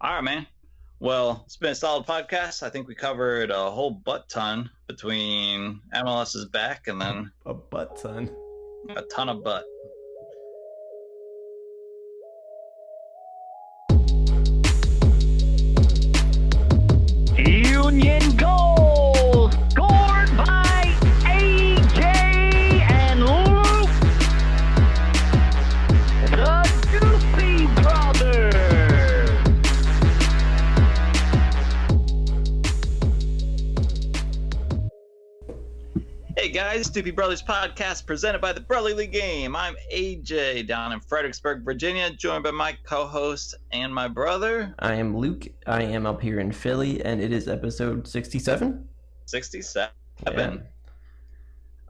All right, man. Well, it's been a solid podcast. I think we covered a whole butt ton between MLS's back and then a butt ton. A ton of butt. Guys, Doopy Brothers podcast presented by the Brotherly League Game. I'm AJ down in Fredericksburg, Virginia, joined by my co-host and my brother. I am Luke. I am up here in Philly, and it is episode sixty-seven. Sixty-seven. Yeah.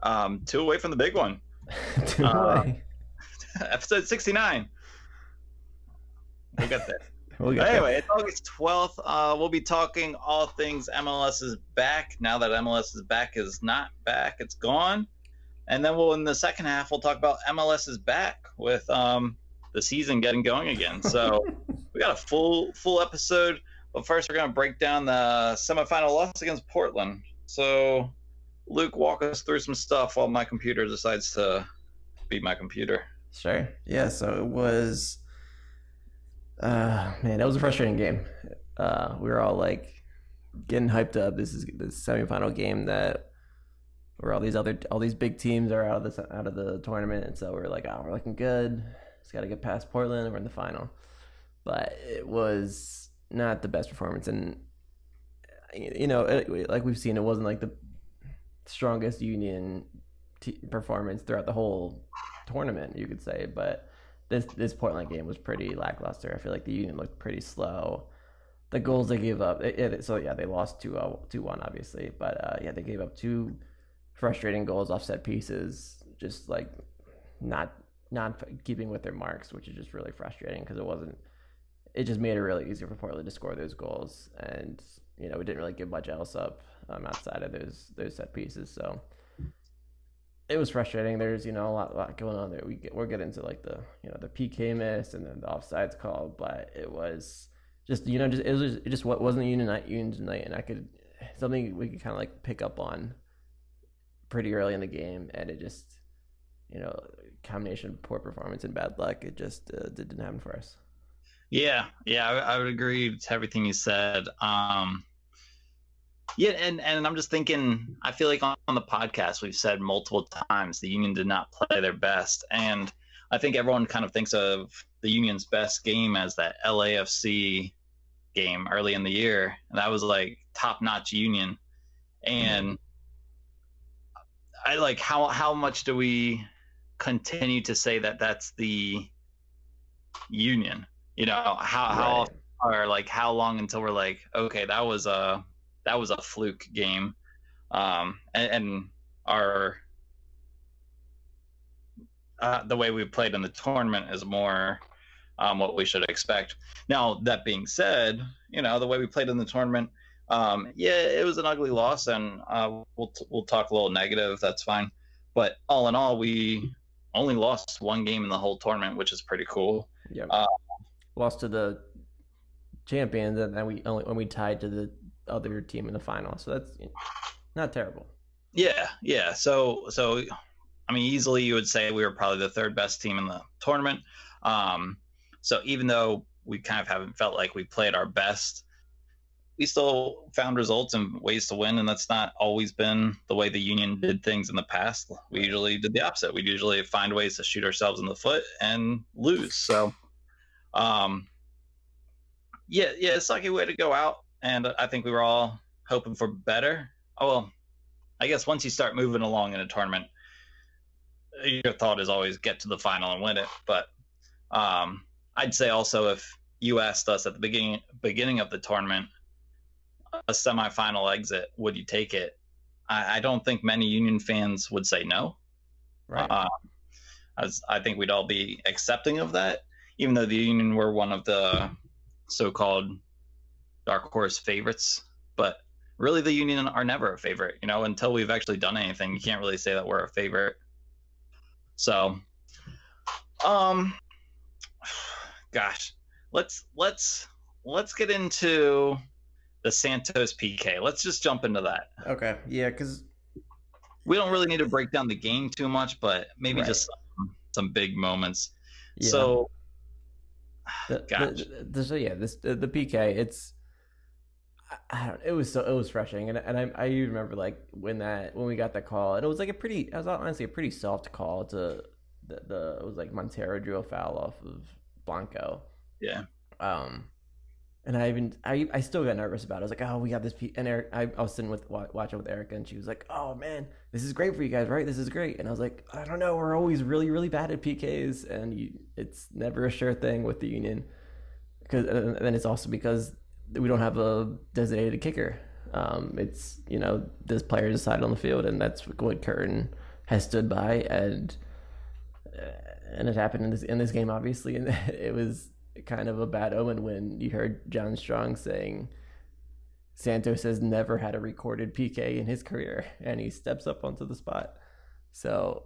Um, two away from the big one. two uh, away. episode sixty-nine. We got there. We'll anyway, it's August 12th. Uh, we'll be talking all things MLS is back. Now that MLS is back is not back, it's gone. And then we'll in the second half we'll talk about MLS is back with um, the season getting going again. So we got a full full episode. But first we're gonna break down the semifinal loss against Portland. So Luke, walk us through some stuff while my computer decides to be my computer. Sure. Yeah, so it was uh, man, that was a frustrating game. Uh, we were all like getting hyped up. This is the semifinal game that where all these other all these big teams are out of this out of the tournament, and so we're like, oh, we're looking good. Just got to get past Portland, and we're in the final. But it was not the best performance, and you know, it, like we've seen, it wasn't like the strongest Union t- performance throughout the whole tournament, you could say, but this this Portland game was pretty lackluster. I feel like the Union looked pretty slow. The goals they gave up, it, it, so yeah, they lost 2 uh, 2 1, obviously. But uh, yeah, they gave up two frustrating goals off set pieces, just like not not keeping with their marks, which is just really frustrating because it wasn't. It just made it really easy for Portland to score those goals, and you know we didn't really give much else up um, outside of those those set pieces. So it was frustrating. There's you know a lot, lot going on there. We get we'll get into like the you know the PK miss and then the offsides call, but it was just you know just it was just, it just what wasn't a union night union night, and I could something we could kind of like pick up on pretty early in the game, and it just you know combination of poor performance and bad luck. It just uh, didn't happen for us. Yeah, yeah, I, I would agree to everything you said. Um, yeah, and and I'm just thinking. I feel like on, on the podcast we've said multiple times the Union did not play their best, and I think everyone kind of thinks of the Union's best game as that LAFC game early in the year, and that was like top notch Union. And I like how how much do we continue to say that that's the Union? You know how how or like how long until we're like okay that was a that was a fluke game, um, and, and our uh, the way we played in the tournament is more um, what we should expect. Now that being said, you know the way we played in the tournament, um, yeah, it was an ugly loss, and uh, we'll t- we'll talk a little negative. That's fine, but all in all, we only lost one game in the whole tournament, which is pretty cool. Yeah, uh, lost to the champions, and then we only when we tied to the other team in the final. So that's not terrible. Yeah, yeah. So so I mean easily you would say we were probably the third best team in the tournament. Um so even though we kind of haven't felt like we played our best, we still found results and ways to win, and that's not always been the way the union did things in the past. We usually did the opposite. We usually find ways to shoot ourselves in the foot and lose. So, um, yeah, yeah, it's like a way to go out and I think we were all hoping for better. Oh well, I guess once you start moving along in a tournament, your thought is always get to the final and win it. But um, I'd say also if you asked us at the beginning beginning of the tournament, a semifinal exit, would you take it? I, I don't think many Union fans would say no. Right. Uh, as I think we'd all be accepting of that, even though the Union were one of the so-called dark horse favorites, but really the Union are never a favorite. You know, until we've actually done anything, you can't really say that we're a favorite. So, um, gosh, let's let's let's get into the Santos PK. Let's just jump into that. Okay. Yeah, because We don't really need to break down the game too much, but maybe Right. just some, some big moments. yeah. So, the, the, the, so yeah, this the, the PK. It's I, don't. It was so it was frustrating, and and I I remember like when that when we got that call, and it was like a pretty. It was honestly a pretty soft call to the the. It was like Monteiro drew a foul off of Blanco. yeah. Um, and I even I I still got nervous about it. I was like, oh, we got this. P-. And Eric, I, I was sitting with watching with Erica, and she was like, oh man, this is great for you guys, right? This is great. And I was like, I don't know, we're always really really bad at PKs, and you, it's never a sure thing with the Union. Because and then it's also because we don't have a designated kicker. Um, it's you know this player decided on the field, and that's what Curtin has stood by, and and it happened in this in this game, obviously, and it was kind of a bad omen when you heard John Strong saying Santos has never had a recorded PK in his career, and he steps up onto the spot. So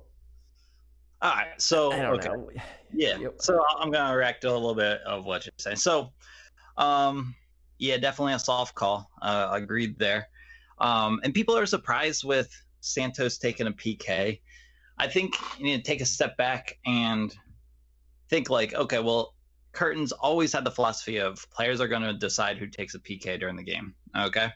All right. So, okay. know. Yeah. So I'm gonna react to a little bit of what you're saying. So, um, yeah, definitely a soft call. Uh, agreed there. Um, and people are surprised with Santos taking a PK. I think you need to take a step back and think like, okay, well, Curtin's always had the philosophy of players are going to decide who takes a PK during the game. Okay.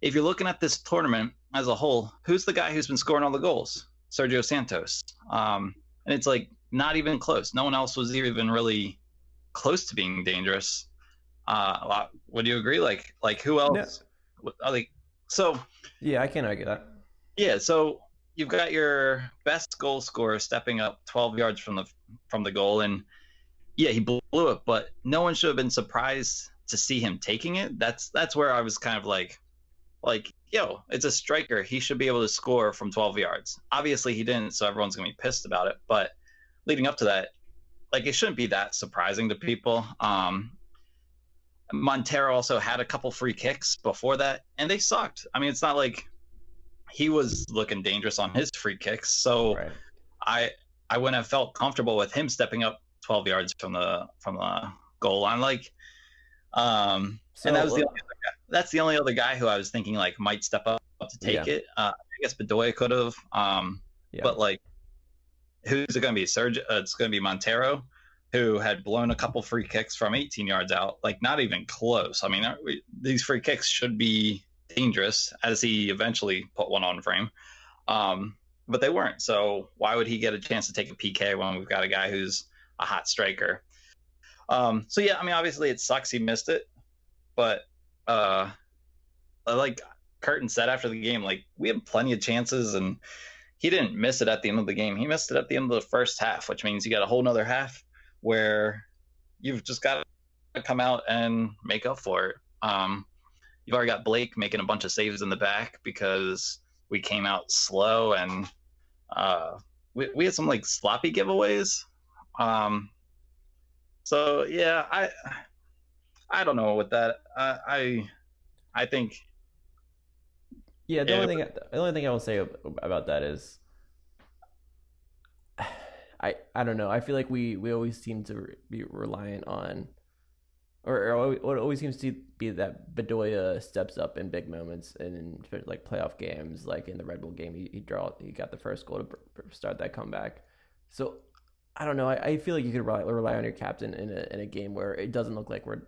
If you're looking at this tournament as a whole, who's the guy who's been scoring all the goals? Sergio Santos. Um, and it's like not even close. No one else was even really close to being dangerous. Uh, would you agree? Like, like who else? What- Like, so Yeah, I can't argue that. yeah. So you've got your best goal scorer stepping up 12 yards from the from the goal, and yeah, he blew it, but no one should have been surprised to see him taking it. That's that's where I was kind of like, like, yo, it's a striker. He should be able to score from 12 yards. Obviously, he didn't, so everyone's gonna be pissed about it. But leading up to that, like, it shouldn't be that surprising to people. Um, Monteiro also had a couple free kicks before that, and they sucked. I mean, it's not like he was looking dangerous on his free kicks, so Right. I I wouldn't have felt comfortable with him stepping up 12 yards from the from the goal line. Like, um, So and that was the only other guy, that's the only other guy who I was thinking like might step up to take Yeah. it. Uh, I guess Bedoya could have, um, yeah. but like, who's it going to be? Serge? Uh, it's going to be Monteiro, who had blown a couple free kicks from 18 yards out. Like, not even close. I mean, we, these free kicks should be dangerous, as he eventually put one on frame. Um, but they weren't. So why would he get a chance to take a PK when we've got a guy who's a hot striker? Um, so yeah, I mean, obviously it sucks he missed it, but uh, like Curtin said after the game, like we had plenty of chances and he didn't miss it at the end of the game. He missed it at the end of the first half, which means you got a whole nother half where you've just got to come out and make up for it. Um, you've already got Blake making a bunch of saves in the back because we came out slow and uh, we, we had some like sloppy giveaways. Um, so yeah, I I don't know with that. I I, I think Yeah, the Yeah, only thing the only thing I will say about that is I I don't know. I feel like we we always seem to be reliant on or, or always- what always seems to be that Bedoya steps up in big moments and in like playoff games, like in the Red Bull game, he, he draw he got the first goal to start that comeback. So I don't know. I, I feel like you could rely, rely on your captain in a in a game where it doesn't look like we're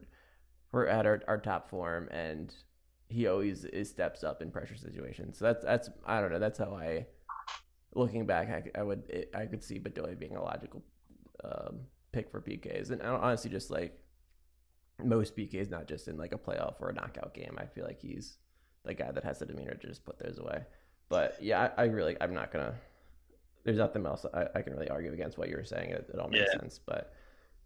we're at our, our top form and he always is steps up in pressure situations. So that's that's I don't know. That's how I, looking back, I, I would I could see Bedoya being a logical um, pick for PKs, and honestly, just like most PKs, not just in like a playoff or a knockout game. I feel like he's the guy that has the demeanor to just put those away. But yeah, I, I really I'm not gonna. There's nothing else I, I can really argue against what you were saying. It, it all makes Yeah. sense, but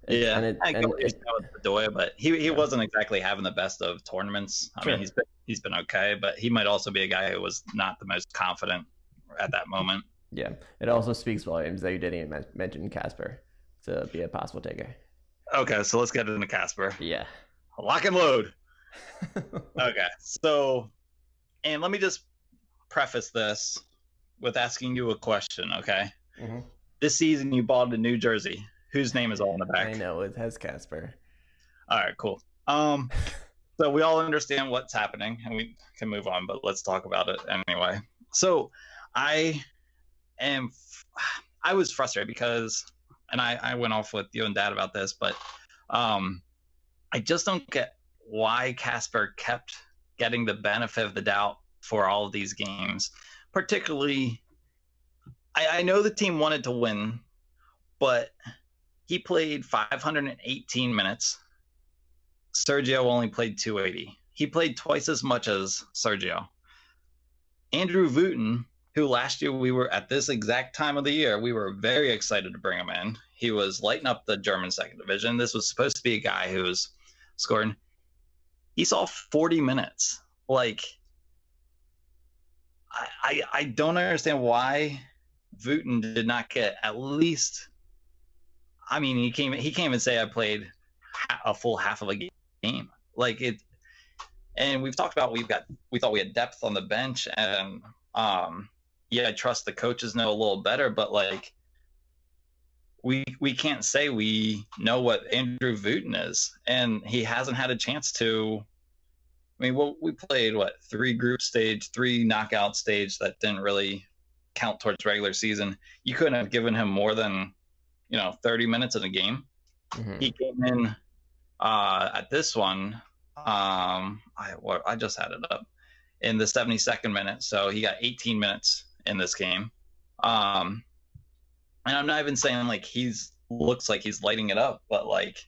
it- yeah, and it, I and get what you're it- with Bedoya, but he he Yeah. wasn't exactly having the best of tournaments. I Sure. mean, he's been he's been okay, but he might also be a guy who was not the most confident at that moment. Yeah, it also speaks volumes that you didn't even mention Kacper to be a possible taker. Okay, so let's get into Kacper. Yeah. Lock and load. Okay, so, and let me just preface this with asking you a question. Okay, Mhm. this season you bought a New Jersey. Whose name is all in the back? I know it has Kacper. All right, cool. Um, so we all understand what's happening, and we can move on. But let's talk about it anyway. So I am. I was frustrated because, and I I went off with you and Dad about this, but um, I just don't get why Kacper kept getting the benefit of the doubt for all of these games, particularly. I, I know the team wanted to win, but he played 518 minutes. Sergio only played 280. He played twice as much as Sergio. Andrew Wooten, who last year we were at this exact time of the year, we were very excited to bring him in. He was lighting up the German second division. This was supposed to be a guy who was scoring. He saw 40 minutes. Like, I, I, I don't understand why Wooten did not get at least. I mean, he came. He came and say I played a full half of a game. Like it, and we've talked about we've got. We thought we had depth on the bench, and um, yeah, I trust the coaches know a little better, but like. We, we can't say we know what Andrew Wooten is, and he hasn't had a chance to I mean, well, we played what three group stage, three knockout stage that didn't really count towards regular season. You couldn't have given him more than, you know, 30 minutes in a game. Mhm. He came in uh, at this one. Um, I what I just had it up in the 72nd minute, so he got 18 minutes in this game. Um, and I'm not even saying like he's looks like he's lighting it up, but like,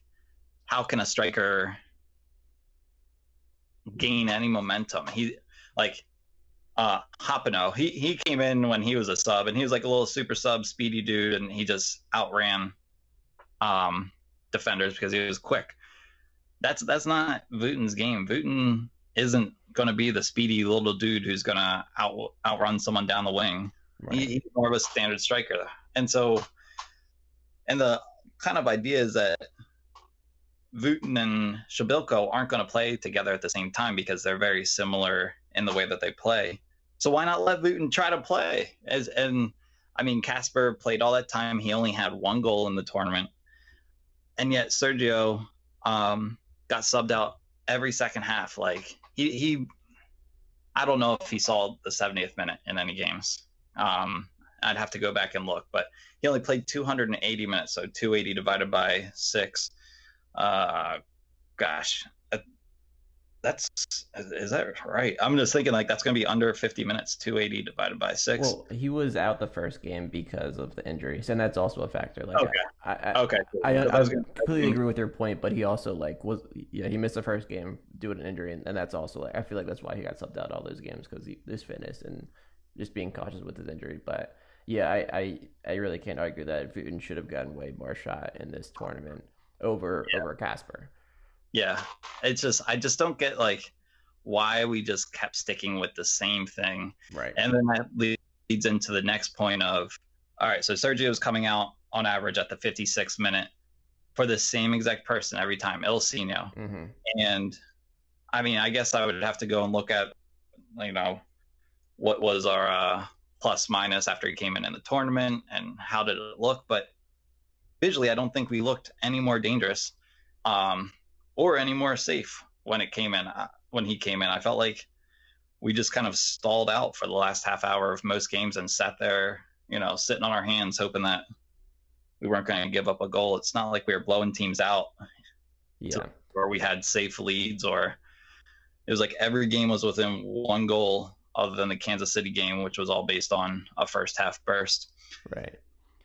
how can a striker gain any momentum? He like uh Hopino, he he came in when he was a sub and he was like a little super sub speedy dude and he just outran um defenders because he was quick. That's that's not Wooten's game. Wooten isn't gonna be the speedy little dude who's gonna out outrun someone down the wing. Right. He, he's more of a standard striker. And so and the kind of idea is that Wooten and Przybylko aren't going to play together at the same time because they're very similar in the way that they play. So why not let Wooten try to play? As and I mean, Kacper played all that time. He only had one goal in the tournament, and yet Sergio um, got subbed out every second half. Like he he, I don't know if he saw the 70th minute in any games. Um, I'd have to go back and look, but he only played 280 minutes, so 280 divided by six uh gosh that's is that right i'm just thinking like that's gonna be under 50 minutes 280 divided by six Well, he was out the first game because of the injuries, and that's also a factor. Like, Okay. I, I, okay I, I, I was gonna- completely agree with your point, but he also like was yeah he missed the first game due to an injury, and, and that's also like I feel like that's why he got subbed out all those games because his fitness and just being cautious with his injury. But yeah, I I, I really can't argue that Wooten should have gotten way more shot in this tournament over Yeah. over Kacper. Yeah it's just i just don't get like why we just kept sticking with the same thing Right. and then that leads into the next point of all right so sergio's coming out on average at the 56th minute for the same exact person every time Ilsinho. hmm and I mean, I guess I would have to go and look at, you know, what was our uh, plus minus after he came in in the tournament and how did it look. But visually, I don't think we looked any more dangerous um, or any more safe when it came in. Uh, when he came in, I felt like we just kind of stalled out for the last half hour of most games and sat there, you know, sitting on our hands, hoping that we weren't going to give up a goal. It's not like we were blowing teams out Yeah. or we had safe leads or it was like every game was within one goal other than the Kansas City game which was all based on a first half burst. Right.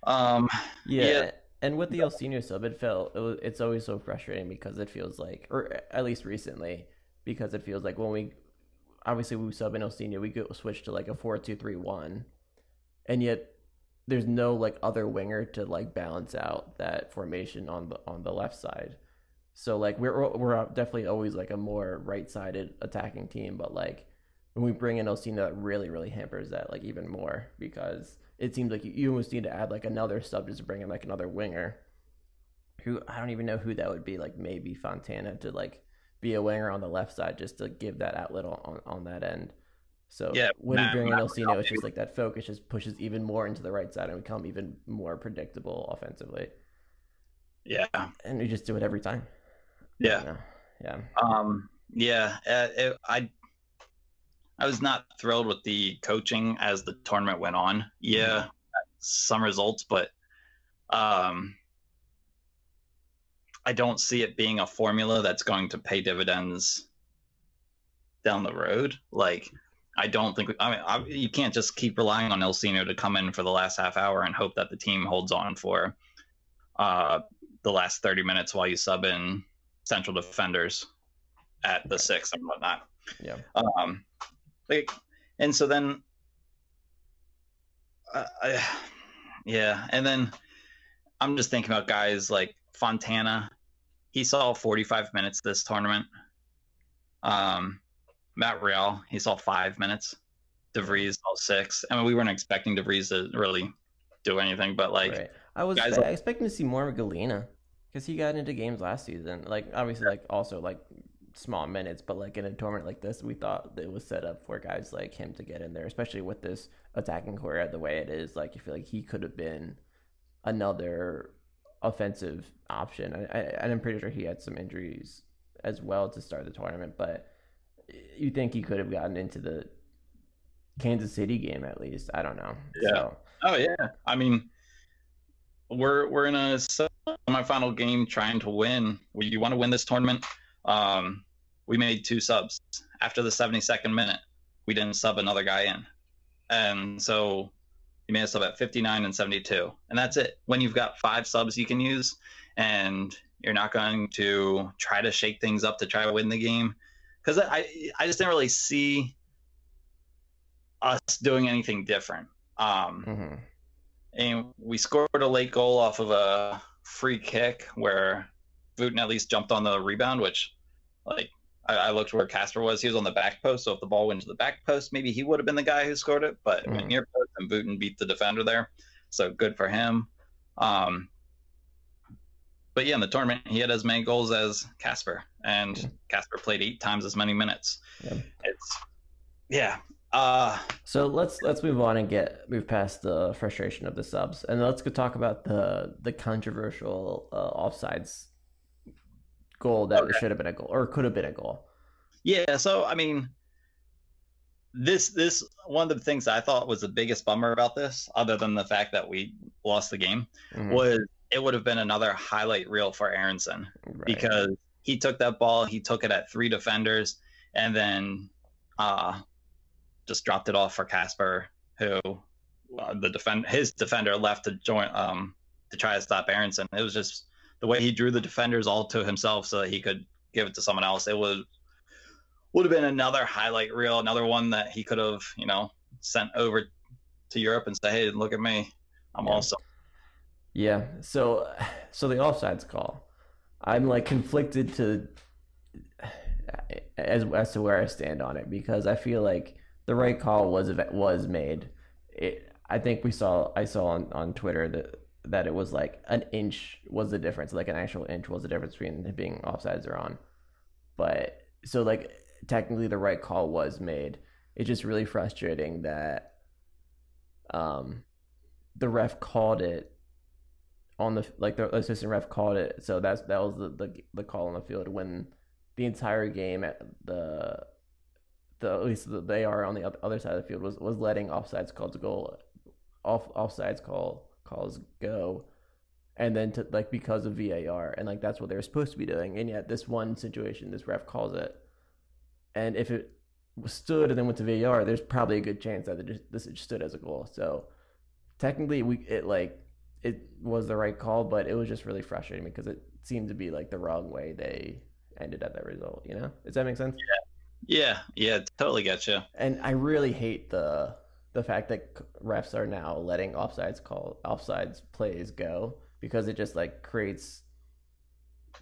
Um Yeah. Yeah. And with the Ilsinho sub, it felt it was, it's always so frustrating because it feels like, or at least recently, because it feels like when we obviously we sub in Ilsinho, we go switch to like a four two three one, and yet there's no like other winger to like balance out that formation on the on the left side. So like we're we're definitely always like a more right sided attacking team, but like when we bring in Ilsinho, that really really hampers that like even more because it seems like you, you almost need to add like another sub just to bring in like another winger. Who I don't even know who that would be. Like maybe Fontana to like be a winger on the left side just to give that outlet on on, that end. So Yeah, when you bring in Matt Ilsinho, Ronaldo. it's just like that focus just pushes even more into the right side and become even more predictable offensively. yeah. And we just do it every time. Yeah. You? Yeah. Um, yeah, uh, it, I I was not thrilled with the coaching as the tournament went on. Yeah, some results, but um, I don't see it being a formula that's going to pay dividends down the road. Like, I don't think. I mean, I, you can't just keep relying on Ilsinho to come in for the last half hour and hope that the team holds on for uh, the last thirty minutes while you sub in central defenders at the six and whatnot. Yeah. Um, like, and so then, uh, I, yeah, and then I'm just thinking about guys like Fontana. He saw 45 minutes this tournament. Um, Matt Real, he saw five minutes. DeVries saw six. I mean, we weren't expecting DeVries to really do anything, but like, right. I was guys I expecting to see more of Ngalina because he got into games last season. Like obviously, like also like small minutes, but like in a tournament like this, we thought it was set up for guys like him to get in there, especially with this attacking core the way it is. Like I feel like he could have been another offensive option. I, I, and I'm pretty sure he had some injuries as well to start the tournament, but you think he could have gotten into the Kansas City game at least? I don't know. Yeah. So, Oh yeah, I mean, we're we're in a semifinal game trying to win. You want to win this tournament. Um, we made two subs after the 72nd minute. We didn't sub another guy in, and so you made a sub at 59 and 72, and that's it. When you've got five subs you can use, and you're not going to try to shake things up to try to win the game, because I I just didn't really see us doing anything different. Um, mhm. and we scored a late goal off of a free kick where Wooten at least jumped on the rebound, which, like, I, I looked where Kacper was. He was on the back post, so if the ball went to the back post, maybe he would have been the guy who scored it. But it went Mhm. near post, and Wooten beat the defender there, so good for him. Um, but yeah, in the tournament, he had as many goals as Kacper, and Yeah. Kacper played eight times as many minutes. Yeah. It's yeah. Uh, So let's let's move on and get move past the frustration of the subs, and let's go talk about the the controversial uh, offsides goal that Okay. should have been a goal or could have been a goal. Yeah, so I mean, this this one of the things I thought was the biggest bummer about this, other than the fact that we lost the game, Mhm. was it would have been another highlight reel for Aaronson Right. because he took that ball, he took it at three defenders, and then uh, just dropped it off for Kacper, who uh, the defend his defender left to join um to try to stop Aaronson. It was just the way he drew the defenders all to himself so that he could give it to someone else. It was would have been another highlight reel, another one that he could have, you know, sent over to Europe and say, "Hey, look at me, I'm Yeah. also." Yeah. So so the offsides call, I'm like conflicted to as as to where I stand on it because I feel like the right call was was made. It, I think we saw I saw on, on Twitter that that it was like an inch was the difference, like an actual inch was the difference between being offsides or on. But so like technically the right call was made. It's just really frustrating that um the ref called it on the like the assistant ref called it so that's that was the the, the call on the field when the entire game at the the at least the, they are on the other side of the field was was letting offsides calls go off offsides call calls go. And then to like because of VAR and like that's what they're supposed to be doing. And yet this one situation this ref calls it. And if it stood and then went to VAR there's probably a good chance that it just, this just stood as a goal. So technically we it like it was the right call, but it was just really frustrating because it seemed to be like the wrong way they ended at that result. You know, does that make sense? Yeah, yeah, yeah, totally you. And I really hate the the fact that refs are now letting offsides call offsides plays go because it just like creates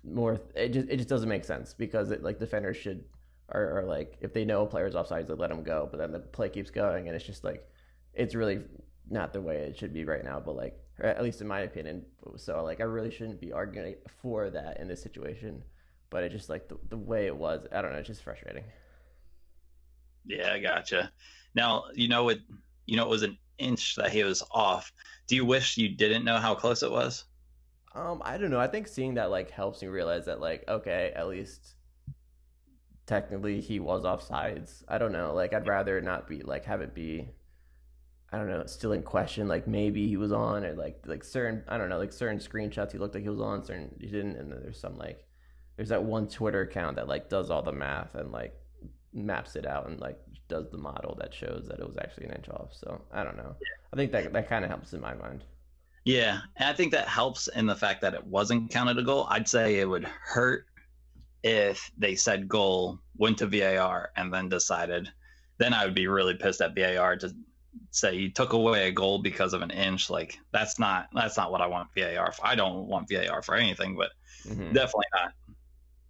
more. It just it just doesn't make sense because it like defenders should are, are like if they know a player's offsides, they let him go, but then the play keeps going, and it's just like it's really not the way it should be right now. But like, at least in my opinion, so like I really shouldn't be arguing for that in this situation. But it just like the, the way it was, I don't know, it's just frustrating. Yeah, gotcha. Now you know it. You know it was an inch that he was off. Do you wish you didn't know how close it was? Um, I don't know. I think seeing that like helps me realize that like okay, at least technically he was offsides. I don't know. Like I'd rather not be like have it be I don't know, still in question. Like maybe he was on or like like certain I don't know, like certain screenshots he looked like he was on, certain he didn't, and then there's some like there's that one Twitter account that like does all the math and like maps it out and like does the model that shows that it was actually an inch off. So I don't know. I think that that kind of helps in my mind. Yeah, and I think that helps in the fact that it wasn't counted a goal. I'd say it would hurt if they said goal, went to VAR, and then decided. Then I would be really pissed at VAR to say you took away a goal because of an inch. Like that's not that's not what I want VAR for. I don't want VAR for anything, but Mhm. definitely not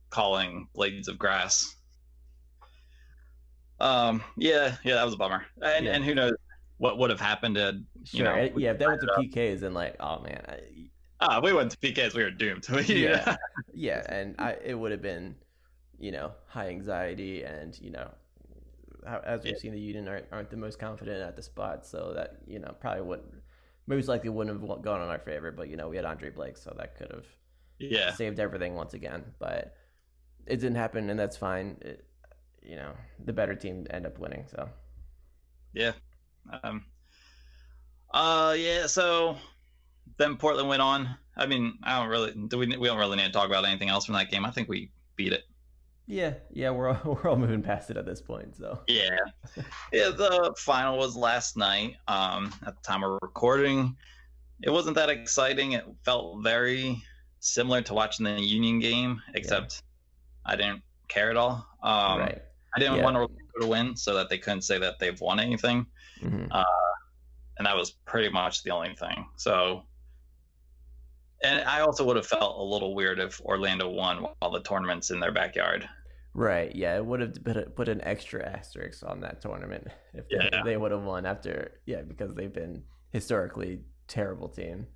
calling blades of grass. Um, yeah, yeah, that was a bummer. And Yeah. and who knows what would have happened to Sure. know, yeah, if that went to PKs, then like, oh man, I, ah, we went to PKs, we were doomed. yeah, yeah, and I it would have been, you know, high anxiety, and you know, as we've Yeah. seen, the Union aren't, aren't the most confident at the spot, so that you know probably wouldn't, most likely wouldn't have gone in our favor. But you know, we had Andre Blake, so that could have yeah. saved everything once again. But it didn't happen, and that's fine. It, you know, the better team end up winning. So Yeah. Um, uh, yeah. So then Portland went on. I mean, I don't really do we we don't really need to talk about anything else from that game. I think we beat it. yeah, yeah, we're all, we're all moving past it at this point. So Yeah. Yeah. The final was last night. Um, at the time of recording, it wasn't that exciting. It felt very similar to watching the Union game, except I didn't care at all. Um, right. I didn't Yeah. want Orlando to win so that they couldn't say that they've won anything. hmm and that was pretty much the only thing. So, and I also would have felt a little weird if Orlando won while the tournament's in their backyard. Right. Yeah, it would have put, a, put an extra asterisk on that tournament if they, Yeah. they would have won after. Yeah, because they've been historically terrible team.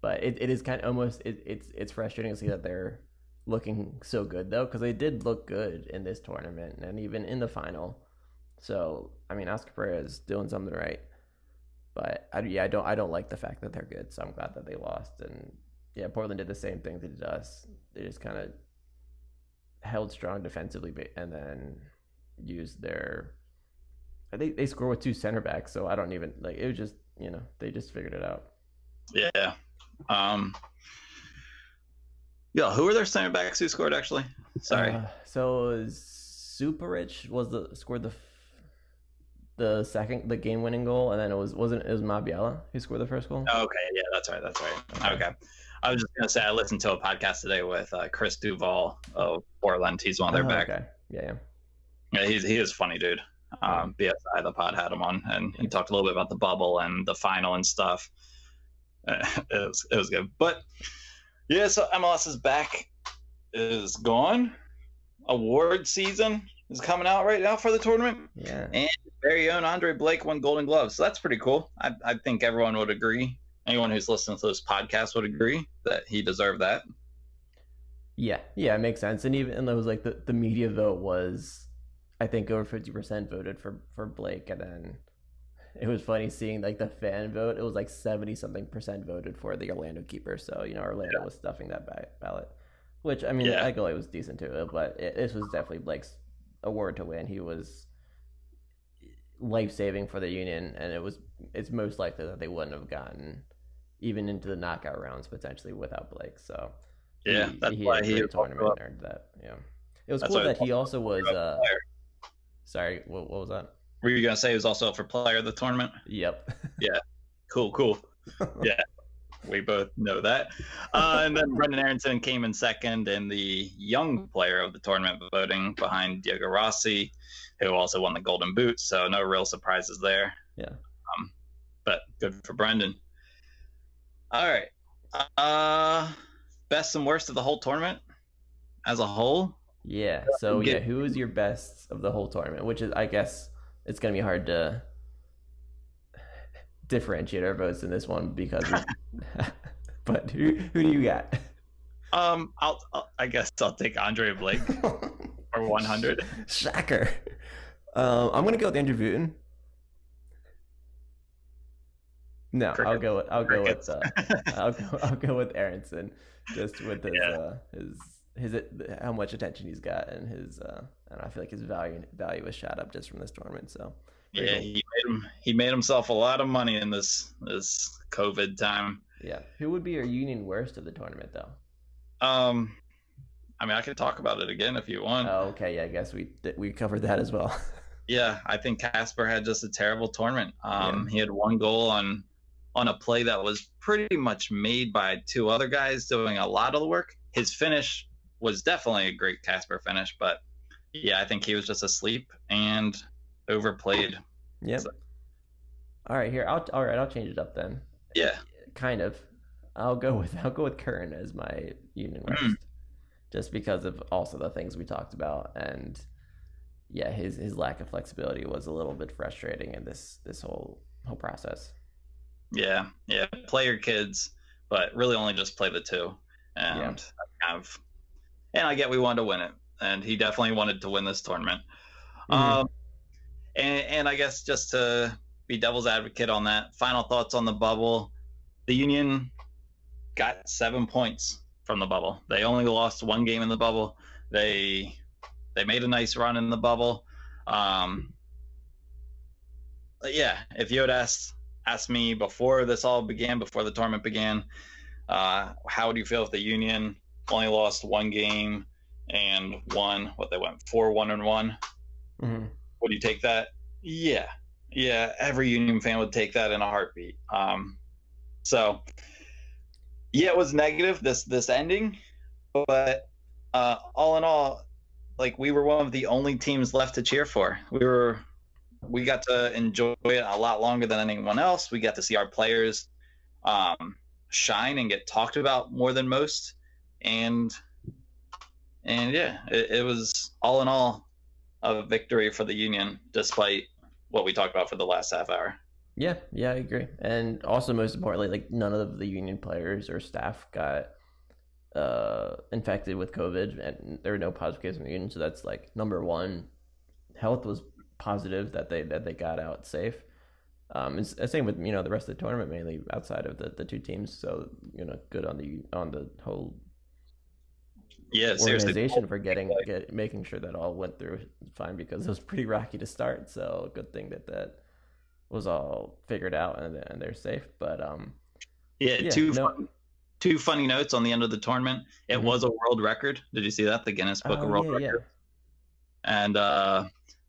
But it, it is kind of almost it, it's it's frustrating to see that they're looking so good though because they did look good in this tournament and even in the final. So I mean, Oscar Pareja is doing something right. But I, yeah, I don't I don't like the fact that they're good. So I'm glad that they lost. And yeah, Portland did the same thing they did us. They just kind of held strong defensively and then used their I think they score with two center backs, so I don't even like it was just you know, they just figured it out. Yeah. Um. Yeah. Who were their center backs who scored? Actually, sorry. Uh, so it was Zuparic was the scored the the second the game winning goal and then it was wasn't it was Mabiala who scored the first goal? okay. Yeah. That's right. That's right. Okay. I was just gonna say I listened to a podcast today with uh, Chris Duvall of Portland. He's one of their Oh, back. okay. Yeah, yeah. Yeah, he's he is funny dude. Um, BSI the pod had him on, and he talked a little bit about the bubble and the final and stuff. Uh, it was it was good, but yeah. So MLS is back, is gone. Award season is coming out right now for the tournament. Yeah. And very own Andre Blake won Golden Glove, so that's pretty cool. I I think everyone would agree. Anyone who's listening to this podcast would agree that he deserved that. Yeah, yeah, it makes sense. And even and it was like the, the media vote was I think over fifty percent voted for for Blake and then it was funny seeing like the fan vote. It was like seventy something percent voted for the Orlando keeper. So, you know, Orlando was stuffing that ba- ballot. Which I mean, Yeah. Egole was decent too, but it, this was definitely Blake's award to win. He was life saving for the Union, and it was it's most likely that they wouldn't have gotten even into the knockout rounds potentially without Blake. So Yeah, he, that's he why he tournament and earned that. Yeah, it was That's cool that he also was. Uh, sorry, what, what was that? Were you gonna say he was also for player of the tournament? Yep. Yeah. Cool, cool. Yeah, we both know that. Uh, and then Brenden Aaronson came in second in the young player of the tournament voting behind Diego Rossi, who also won the Golden Boot. So no real surprises there. Yeah. Um, but good for Brenden. All right. Uh, best and worst of the whole tournament as a whole. yeah. So yeah, who is your best of the whole tournament? Which is, I guess, it's gonna be hard to differentiate our votes in this one because. but who who do you got? Um, I'll, I'll I guess I'll take Andre Blake for 100. Shocker. Um, I'm gonna go with Andrew Wooten. No, I'll go. With, I'll go with. Uh, I'll go. I'll go with Aaronson, just with his Yeah. uh, his his how much attention he's got and his uh, and I feel like his value value was shot up just from this tournament. So yeah, cool. he made him he made himself a lot of money in this this COVID time. Yeah, who would be your Union worst of the tournament though? Um, I mean, I could talk about it again if you want. Oh, okay. Yeah, I guess we we covered that as well. yeah, I think Kacper had just a terrible tournament. Um, yeah. he had one goal on on a play that was pretty much made by two other guys doing a lot of the work. His finish was definitely a great Kacper finish, but yeah, I think he was just asleep and overplayed. Yep. So. All right, here. I'll all right. I'll change it up then. Yeah. Kind of. I'll go with I'll go with Curtin as my Union West, mm. just because of also the things we talked about, and yeah, his his lack of flexibility was a little bit frustrating in this this whole whole process. Yeah, yeah, play your kids, but really only just play the two, and yeah. kind of, and I get we wanted to win it, and he definitely wanted to win this tournament. Mm-hmm. Um, and, and I guess just to be devil's advocate on that, final thoughts on the bubble. The Union got seven points from the bubble. They only lost one game in the bubble. They they made a nice run in the bubble. Um, yeah, if you had asked asked me before this all began, before the tournament began, uh, how do you feel if the Union only lost one game and won what they went four one and one? Mm-hmm. Would you take that? Yeah, yeah. Every Union fan would take that in a heartbeat. Um, so yeah, it was negative this this ending, but uh, all in all, like we were one of the only teams left to cheer for. We were we got to enjoy it a lot longer than anyone else. We got to see our players um, shine and get talked about more than most, and and yeah, it, it was all in all a victory for the Union, despite what we talked about for the last half hour. Yeah, yeah, I agree. And also, most importantly, like none of the union players or staff got uh, infected with COVID, and there were no positive cases in the union. So that's like number one. Health was positive that they that they got out safe. Um, it's the same with you know the rest of the tournament, mainly outside of the, the two teams. So you know, good on the on the whole yeah organization for getting get, making sure that all went through fine because it was pretty rocky to start. So good thing that that was all figured out and, and they're safe. But um, yeah, yeah two no, fun, two funny notes on the end of the tournament. It mm-hmm. was a world record. Did you see that? The Guinness Book oh, of World yeah, Record. Yeah. And uh,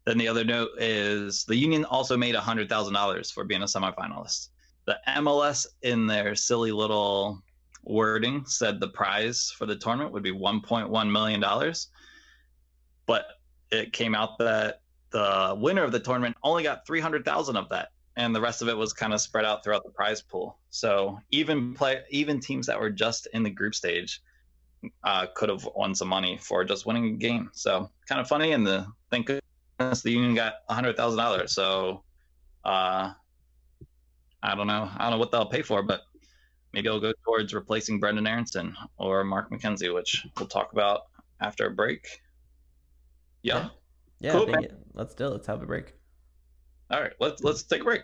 then the other note is the Union also made a hundred thousand dollars for being a semifinalist. The MLS in their silly little wording said the prize for the tournament would be 1.1 million dollars, but it came out that the winner of the tournament only got 300,000 of that and the rest of it was kind of spread out throughout the prize pool. So even play even teams that were just in the group stage uh, could have won some money for just winning a game. So kind of funny. And the thank goodness the union got hundred thousand dollars. So uh, I don't know. I don't know what they'll pay for, but maybe it'll go towards replacing Brenden Aaronson or Mark McKenzie, which we'll talk about after a break. Yeah. yeah. Cool, let's do it. Let's have a break. All right, let's let's take a break.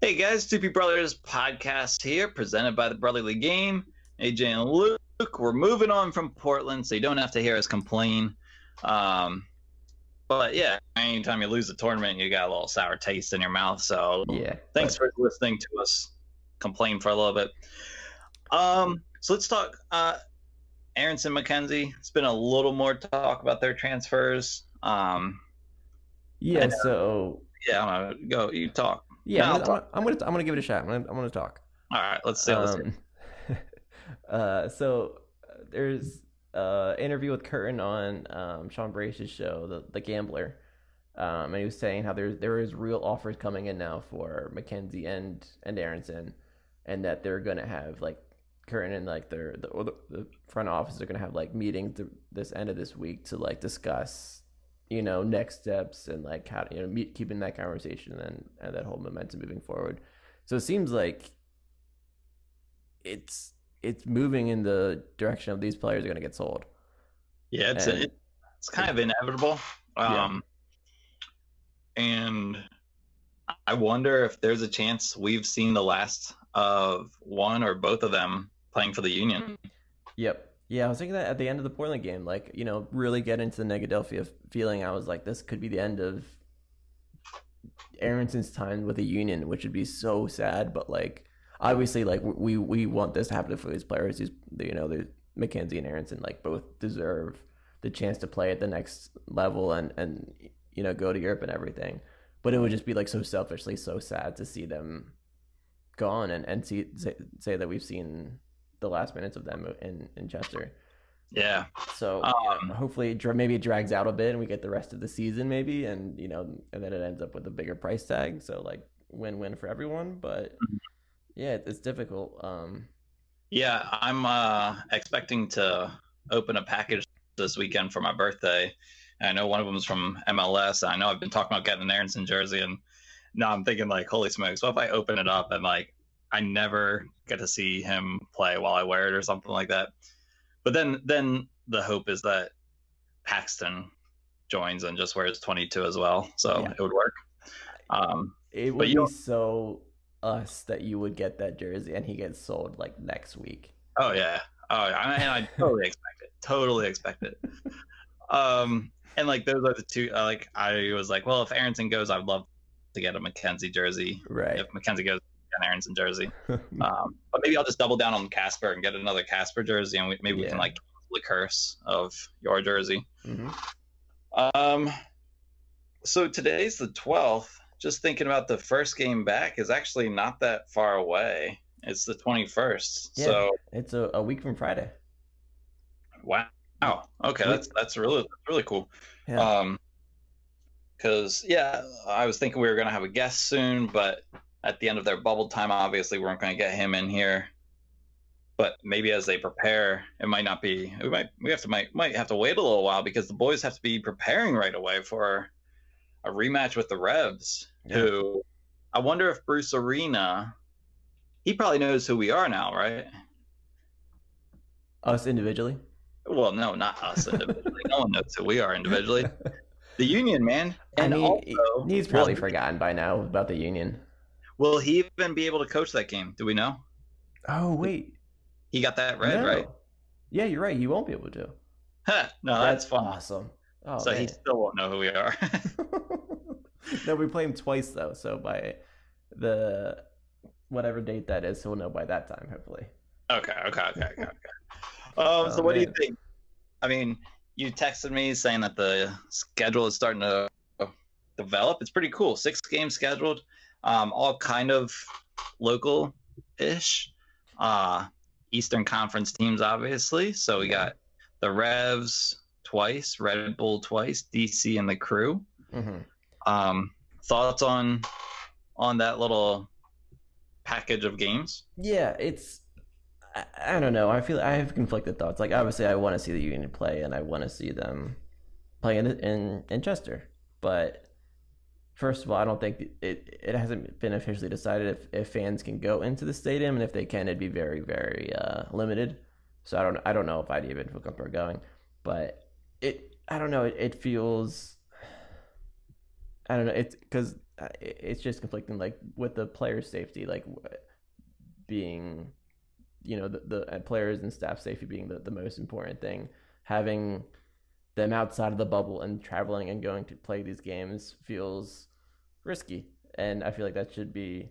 Hey guys, Two Brothers podcast here, presented by the Brotherly Game. AJ and Luke, we're moving on from Portland, so you don't have to hear us complain. Um, but yeah, anytime you lose a tournament, you got a little sour taste in your mouth. So yeah, thanks but... for listening to us complain for a little bit. Um, so let's talk. Uh, Aaronson McKenzie. It's been a little more talk about their transfers. Um, yeah. So yeah, I'm gonna go. You talk. Yeah, I'm, gonna, I'm, gonna, I'm gonna give it a shot. I'm gonna, I'm gonna talk. All right, let's see. Um, uh, so uh, there's uh interview with Curtin on um, Sean Brace's show, the the Gambler, um, and he was saying how there there is real offers coming in now for McKenzie and and Aaronson, and that they're gonna have like Curtin and like their the, the front office are gonna have like meetings this end of this week to like discuss you know next steps and like how you know meet, keeping that conversation and, and that whole momentum moving forward. So it seems like it's it's moving in the direction of these players are going to get sold. Yeah, it's and, it's kind of inevitable. Um, yeah. and I wonder if there's a chance we've seen the last of one or both of them playing for the Union. Mm-hmm. Yep. Yeah, I was thinking that at the end of the Portland game, like you know, really get into the Negadelphia feeling. I was like, this could be the end of Aaronson's time with the Union, which would be so sad. But like, obviously, like we we want this to happen for these players. These you know, the McKenzie and Aaronson like both deserve the chance to play at the next level and and you know go to Europe and everything. But it would just be like so selfishly so sad to see them gone and and see say, say that we've seen the last minutes of them in in Chester. Yeah. So Um, you know, hopefully, maybe it drags out a bit, and we get the rest of the season, maybe, and you know, and then it ends up with a bigger price tag. So like, win-win for everyone. But Mhm. yeah, it's difficult. Um, Yeah, I'm uh, expecting to open a package this weekend for my birthday. I know one of them is from MLS. I know I've been talking about getting an Aaronson jersey, and now I'm thinking like, holy smokes! What if I open it up and like I never get to see him play while I wear it or something like that? But then, then the hope is that Paxten joins and just wears 22 as well, so Yeah. it would work. Um, it would be so us that you would get that jersey, and he gets sold like next week. Oh yeah. Oh, I mean, I totally expect it. Totally expect it. Um, and like those are the two. Uh, like I was like, well, if Aaronson goes, I'd love to get a McKenzie jersey. Right. If McKenzie goes, an Aaronson jersey. Um, but maybe I'll just double down on Kacper and get another Kacper jersey, and we, maybe we can like the curse of your jersey. Mhm. Um, so today's the twelfth. Just thinking about the first game back is actually not that far away. It's the twenty first. Yeah. So It's a, a week from Friday. Wow. Okay, that's that's really that's really cool. Yeah. Um, because yeah, I was thinking we were gonna have a guest soon, but at the end of their bubble time, obviously we weren't gonna get him in here. But maybe as they prepare, it might not be. We might we have to might might have to wait a little while because the boys have to be preparing right away for a rematch with the Revs. Yeah. Who I wonder if Bruce Arena. He probably knows who we are now, right? Us individually. Well, no, not us individually. no one knows who we are individually. The union, man. And I mean, also, he's probably will, forgotten by now about the Union. will he even be able to coach that game? Do we know? Oh wait, He got that red, No. right? Yeah, you're right. He won't be able to. Huh, no, that's fun. awesome. Oh, so he still won't know who we are. no, we play him twice though, so by the whatever date that is, he'll know by that time, hopefully. okay, okay, okay, okay. okay. Um, so Oh, what do you think? I mean, you texted me saying that the schedule is starting to develop. It's pretty cool. Six games scheduled, um, all kind of local-ish. Uh, Eastern Conference teams, obviously. So we got the Revs twice, Red Bull twice, DC and the Crew. hmm Um, thoughts on on that little package of games? Yeah, it's. I, don't know. I feel I have conflicted thoughts. Like obviously, I want to see the Union play, and I want to see them play in in in Chester. But first of all, I don't think it it hasn't been officially decided if, if fans can go into the stadium, and if they can, it'd be very very uh, limited. So I don't I don't know if I'd even feel comfortable going. But it I don't know. It, it feels I don't know. It's because it's just conflicting, like with the players' safety, like being, you know, the the uh, players and staff safety being the, the most important thing. Having them outside of the bubble and traveling and going to play these games feels risky, and I feel like that should be.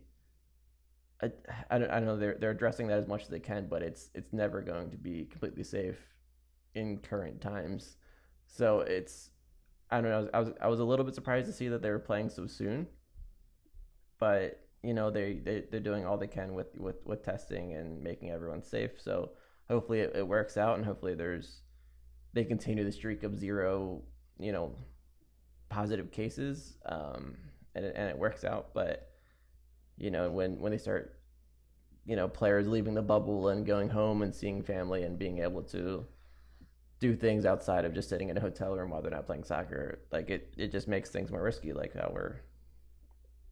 I, I don't I don't know they're they're addressing that as much as they can, but it's it's never going to be completely safe in current times. So it's I don't know. I was, I was I was a little bit surprised to see that they were playing so soon, but you know they they they're doing all they can with with with testing and making everyone safe. So hopefully it, it works out, and hopefully there's they continue the streak of zero, you know, positive cases, um, and it, and it works out. But you know when when they start, you know, players leaving the bubble and going home and seeing family and being able to do things outside of just sitting in a hotel room while they're not playing soccer. Like it, it just makes things more risky. Like how we're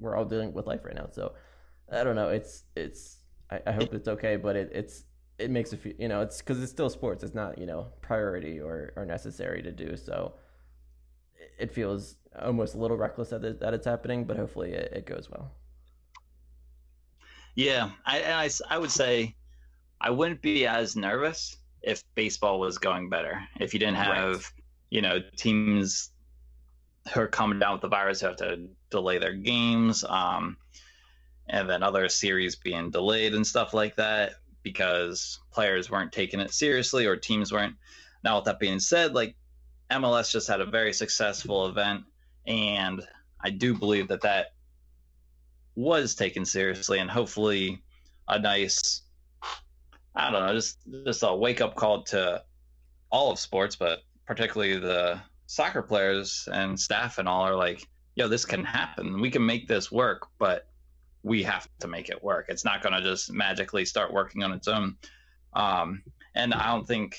we're all dealing with life right now. So I don't know. It's it's I, I hope it's okay, but it, it's it makes a few you know it's because it's still sports. It's not you know priority or or necessary to do. So it- feels almost a little reckless that it, that it's happening, but hopefully it, it goes well. Yeah, I, and I I would say I wouldn't be as nervous if baseball was going better. If you didn't Right. have, you know, teams are coming down with the virus have to delay their games, um, and then other series being delayed and stuff like that because players weren't taking it seriously or teams weren't. Now, with that being said, like MLS just had a very successful event, and I do believe that that was taken seriously, and hopefully a nice, I don't know, just just a wake up call to all of sports, but particularly the soccer players and staff and all are like, yo, this can happen. We can make this work, but we have to make it work. It's not going to just magically start working on its own. Um, and I don't think,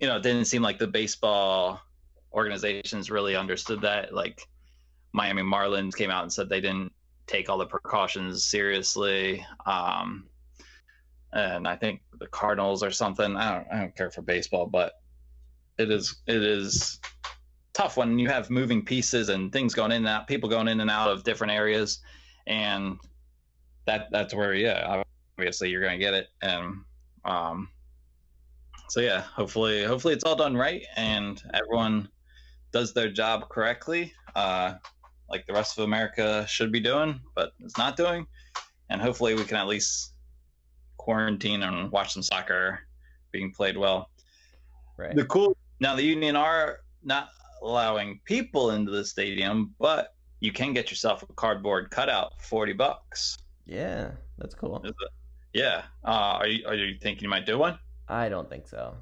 you know, it didn't seem like the baseball organizations really understood that. Like Miami Marlins came out and said they didn't take all the precautions seriously. Um, and I think the Cardinals or something. I don't, I don't care for baseball, but it is it is tough when you have moving pieces and things going in and out, people going in and out of different areas, and that that's where yeah, obviously you're gonna get it, and um, so yeah, hopefully hopefully it's all done right and everyone does their job correctly, uh, like the rest of America should be doing, but it's not doing, and hopefully we can at least quarantine and watch some soccer being played well. Right. The cool now the union are not allowing people into the stadium, but you can get yourself a cardboard cutout, forty bucks. Yeah, that's cool. Yeah. Uh, are you are you thinking you might do one? I don't think so,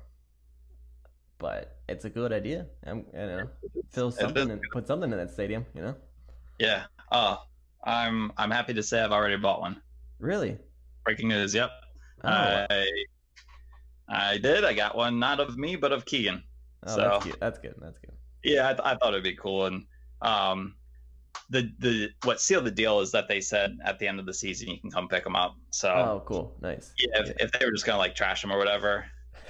but it's a good idea. I'm, you know, fill something and put something in that stadium. You know. Yeah. Uh, I'm I'm happy to say I've already bought one. Really? Breaking news. Yep. Oh, I I did. I got one, not of me, but of Keegan. oh so- that's cute. That's good. That's good. Yeah, I, th- I thought it'd be cool, and um, the the what sealed the deal is that they said at the end of the season you can come pick them up. So Oh, cool. Nice. yeah, if, if they were just gonna like trash them or whatever,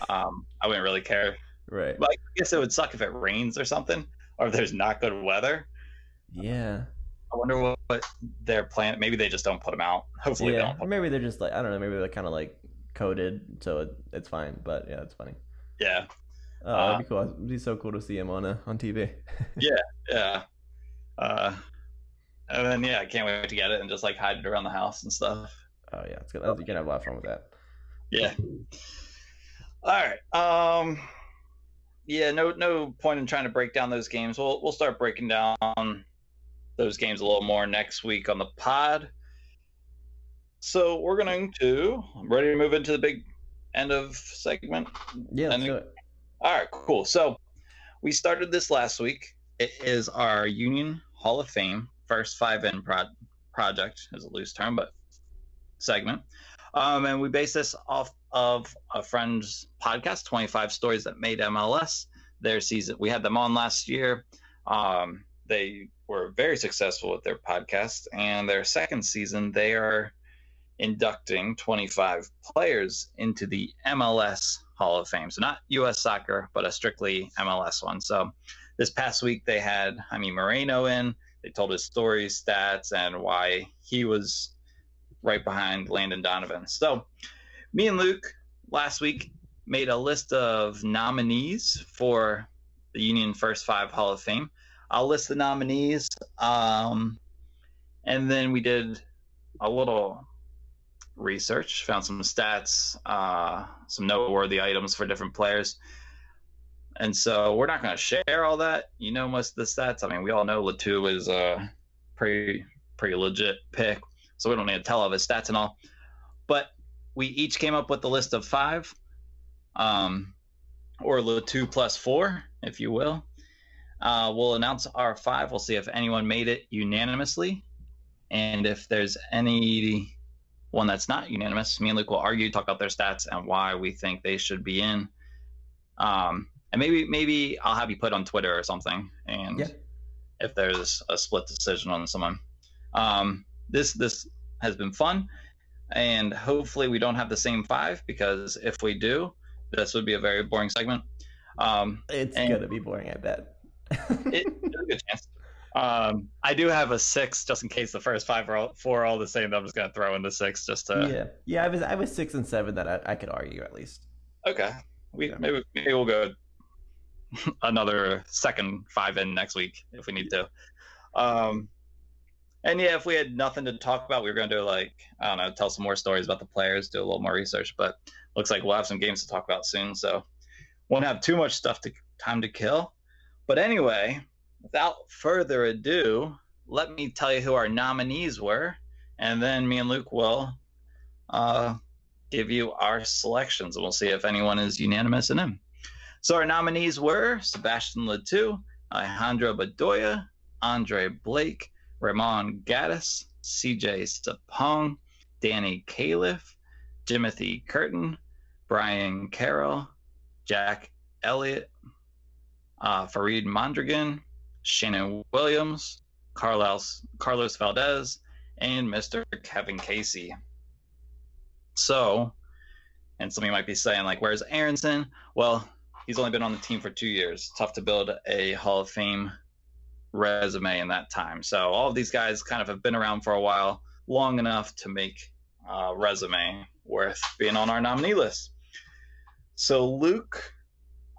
um, I wouldn't really care. Right. But I guess it would suck if it rains or something, or if there's not good weather. Yeah. I wonder what, what their plan. Maybe they just don't put them out. Hopefully they Yeah. don't. Or Put, maybe they're just like I don't know. Maybe they're kind of like coded, so it, it's fine. But yeah, it's funny. yeah, Oh, Uh, that'd be cool. It'd be so cool to see him on uh, on TV. yeah. Yeah. Uh, and then yeah, I can't wait to get it and just like hide it around the house and stuff. Oh yeah, it's good. You're gonna have a lot of fun with that. Yeah. All right. Um yeah, no no point in trying to break down those games. We'll we'll start breaking down those games a little more next week on the pod. So we're going to I'm ready to move into the big end of segment. Yeah, let's And- do it. All right, cool. So we started this last week. It is our Union Hall of Fame first five in pro- project is a loose term, but segment. Um, and we base this off of a friend's podcast, 25 Stories That Made MLS. Their season, we had them on last year. Um, they were very successful with their podcast, and their second season, they are inducting 25 players into the MLS Hall of Fame. So not U.S. soccer, but a strictly MLS one. So this past week they had Jaime Moreno in. They told his story, stats, and why he was right behind Landon Donovan. So me and Luke last week made a list of nominees for the Union First Five Hall of Fame. I'll list the nominees, um, and then we did a little research, found some stats, uh, some noteworthy items for different players. And so we're not going to share all that. You know most of the stats. I mean, we all know Le Toux is a pretty pretty legit pick, so we don't need to tell all of his stats and all. But we each came up with a list of five, um, or Le Toux plus four, if you will. Uh, we'll announce our five. We'll see if anyone made it unanimously, and if there's any one that's not unanimous, me and Luke will argue, talk about their stats and why we think they should be in. Um, and maybe maybe I'll have you put on Twitter or something, and Yeah. if there's a split decision on someone. Um, this this has been fun, and hopefully we don't have the same five because if we do, this would be a very boring segment. Um, It's gonna be boring, I bet. it, there's a good chance. Um, I do have a six just in case the first five are all, four are all the same. I'm just gonna throw in the six just to. yeah, yeah. I was I was six and seven that I, I could argue at least. Okay. we Okay. maybe maybe we'll go another second five in next week if we need to. Um, and yeah, if we had nothing to talk about, we were going to do like I don't know, tell some more stories about the players, do a little more research. But looks like we'll have some games to talk about soon, so won't have too much stuff to time to kill. But anyway, without further ado, let me tell you who our nominees were, and then me and Luke will uh, give you our selections, and we'll see if anyone is unanimous in them. So our nominees were Sebastien Le Toux, Alejandro Bedoya, Andre Blake, Raymon Gaddis, CJ Sapong, Danny Califf, Timothy Curtin, Brian Carroll, Jack Elliott, uh, Faryd Mondragon, Shannon Williams, Carlos Carlos Valdes, and Mr. Kevin Casey. So, and some of you might be saying, like, where's Aaronson? Well, he's only been on the team for two years. Tough to build a Hall of Fame resume in that time. So all of these guys kind of have been around for a while, long enough to make a resume worth being on our nominee list. So Luke,